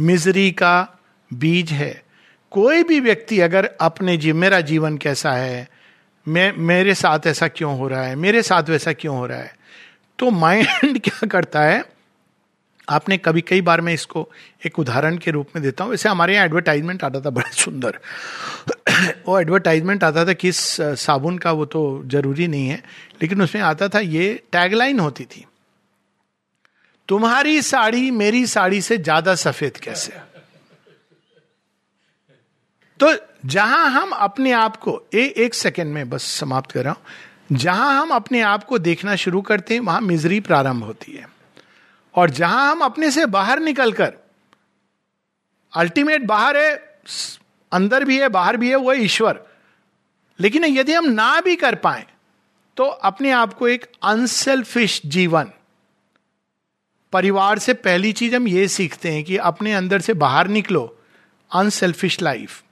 A: मिजरी का बीज है। कोई भी व्यक्ति अगर अपने जी, मेरा जीवन कैसा है, मैं, मेरे साथ ऐसा क्यों हो रहा है, मेरे साथ वैसा क्यों हो रहा है तो माइंड क्या करता है? आपने कभी कई बार मैं इसको एक उदाहरण के रूप में देता हूँ। वैसे हमारे यहाँ एडवर्टाइजमेंट आता था, बड़ा सुंदर। वो एडवर्टाइजमेंट आता था किस साबुन का वो तो ज़रूरी नहीं है, लेकिन उसमें आता था, ये टैगलाइन होती थी। तुम्हारी साड़ी मेरी साड़ी से ज़्यादा सफ़ेद कैसे? तो जहाँ हम अपने आप को ए, एक सेकेंड में बस समाप्त कर रहा हूँ। जहाँ हम अपने आप को देखना शुरू करते हैं वहाँ मिजरी प्रारंभ होती है। और जहाँ हम अपने से बाहर निकलकर अल्टीमेट बाहर है अंदर भी है बाहर भी है वो ईश्वर। लेकिन यदि हम ना भी कर पाए तो अपने आप को एक अनसेल्फिश जीवन परिवार से पहली चीज़ हम ये सीखते हैं कि अपने अंदर से बाहर निकलो अनसेल्फिश लाइफ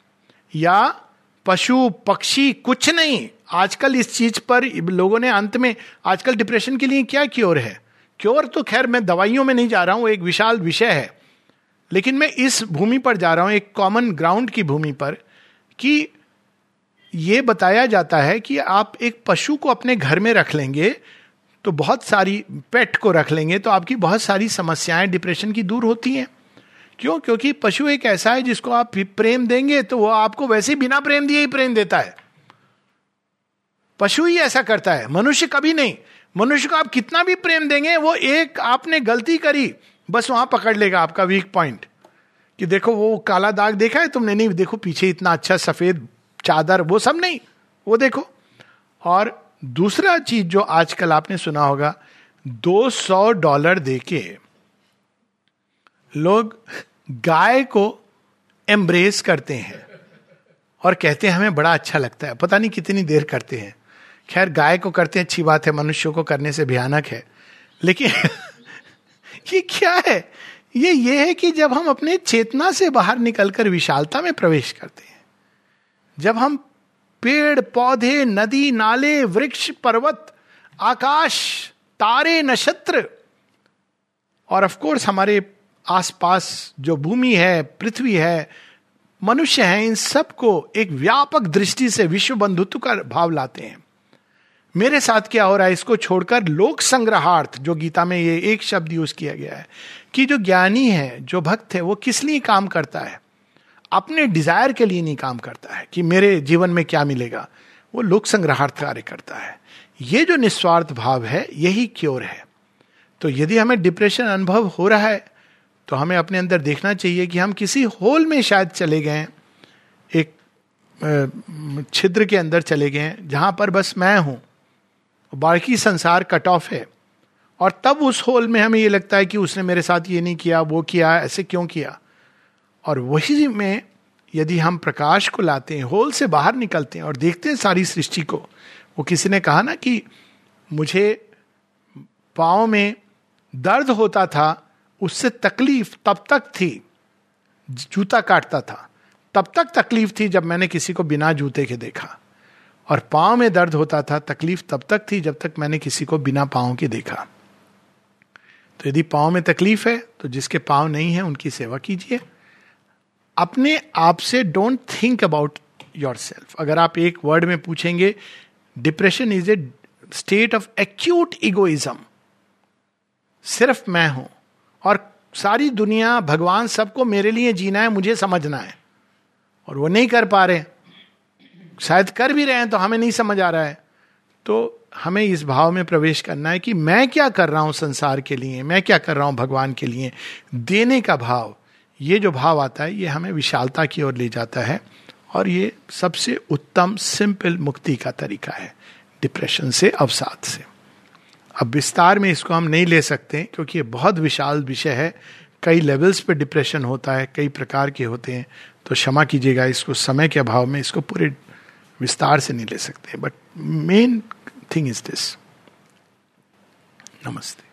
A: या पशु, पक्षी, कुछ नहीं। आजकल इस चीज़ पर लोगों ने अंत में, आजकल डिप्रेशन के लिए क्या क्योर है? क्योर तो खैर मैं दवाइयों में नहीं जा रहा हूँ, एक विशाल विषय है। लेकिन मैं इस भूमि पर जा रहा हूँ, एक कॉमन ग्राउंड की भूमि पर, कि यह बताया जाता है कि आप एक पशु को अपने घर में रख लेंगे तो बहुत सारी पेट को रख लेंगे तो आपकी बहुत सारी समस्याएँ डिप्रेशन की दूर होती हैं। क्यों? क्योंकि पशु एक ऐसा है जिसको आप प्रेम देंगे तो वो आपको वैसे ही बिना प्रेम दिए ही प्रेम देता है। पशु ही ऐसा करता है, मनुष्य कभी नहीं। मनुष्य को आप कितना भी प्रेम देंगे, वो एक आपने गलती करी, बस वहाँ पकड़ लेगा आपका वीक पॉइंट कि देखो, वो काला दाग देखा है तुमने? नहीं, देखो, पीछे इतना अच्छा सफ़ेद चादर, वो सब नहीं। वो देखो। और दूसरा चीज़ जो आजकल आपने सुना होगा 200 डॉलर देके लोग गाय को एम्ब्रेस करते हैं और कहते हैं, हमें बड़ा अच्छा लगता है। पता नहीं कितनी देर करते हैं। खैर, गाय को करते हैं, अच्छी बात है, मनुष्यों को करने से भयानक है। लेकिन ये क्या है? ये ये है कि जब हम अपने चेतना से बाहर निकलकर विशालता में प्रवेश करते हैं, जब हम पेड़, पौधे, नदी, नाले, वृक्ष, पर्वत, आकाश, तारे, नक्षत्र। और ऑफ़ कोर्स हमारे आसपास जो भूमि है, पृथ्वी है, मनुष्य है, इन सबको एक व्यापक दृष्टि से विश्व बंधुत्व का भाव लाते हैं। मेरे साथ क्या हो रहा है, इसको छोड़कर लोक संग्रहार्थ, जो गीता में ये एक शब्द यूज़ किया गया है, कि जो ज्ञानी है, जो भक्त है, वो किस लिए काम करता है? अपने डिज़ायर के लिए नहीं काम करता है कि मेरे जीवन में क्या मिलेगा। वो लोक संग्रहार्थ कार्य करता है। ये जो निस्वार्थ भाव है, यही क्योर है। तो यदि हमें डिप्रेशन अनुभव हो रहा है तो हमें अपने अंदर देखना चाहिए कि हम किसी होल में शायद चले गए एक छिद्र के अंदर चले गए जहाँ पर बस मैं हूँ। बाकी संसार कट ऑफ़ है। और तब उस होल में हमें ये लगता है कि उसने मेरे साथ ये नहीं किया, वो किया, ऐसे क्यों किया? और वही में यदि हम प्रकाश को लाते हैं, होल से बाहर निकलते हैं और देखते हैं सारी सृष्टि को, वो किसी ने कहा ना कि मुझे पाँव में दर्द होता था, उससे तकलीफ़ तब तक थी, जूता काटता था। तब तक तकलीफ़ थी जब मैंने किसी को बिना जूते के देखा। और पाँव में दर्द होता था, तकलीफ़ तब तक थी जब तक मैंने किसी को बिना पाँव के देखा। तो यदि पाँव में तकलीफ़ है तो जिसके पाँव नहीं है, उनकी सेवा कीजिए। अपने आप से don't think about your self अगर आप एक वर्ड में पूछेंगे depression is a state of acute egoism सिर्फ़ मैं हूँ और सारी दुनिया, भगवान सबको मेरे लिए जीना है, मुझे समझना है। और वो नहीं कर पा रहे शायद कर भी रहे हैं तो हमें नहीं समझ आ रहा है। तो हमें इस भाव में प्रवेश करना है कि मैं क्या कर रहा हूँ संसार के लिए? मैं क्या कर रहा हूँ भगवान के लिए? देने का भाव। ये जो भाव आता है, ये हमें विशालता की ओर ले जाता है और ये सबसे उत्तम सिंपल मुक्ति का तरीका है, डिप्रेशन से अवसाद से। अब विस्तार में इसको हम नहीं ले सकते क्योंकि ये बहुत विशाल विषय है। कई लेवल्स पे डिप्रेशन होता है, कई प्रकार के होते हैं। तो क्षमा कीजिएगा, इसको समय के अभाव में इसको पूरे विस्तार से नहीं ले सकते। But main thing is this नमस्ते।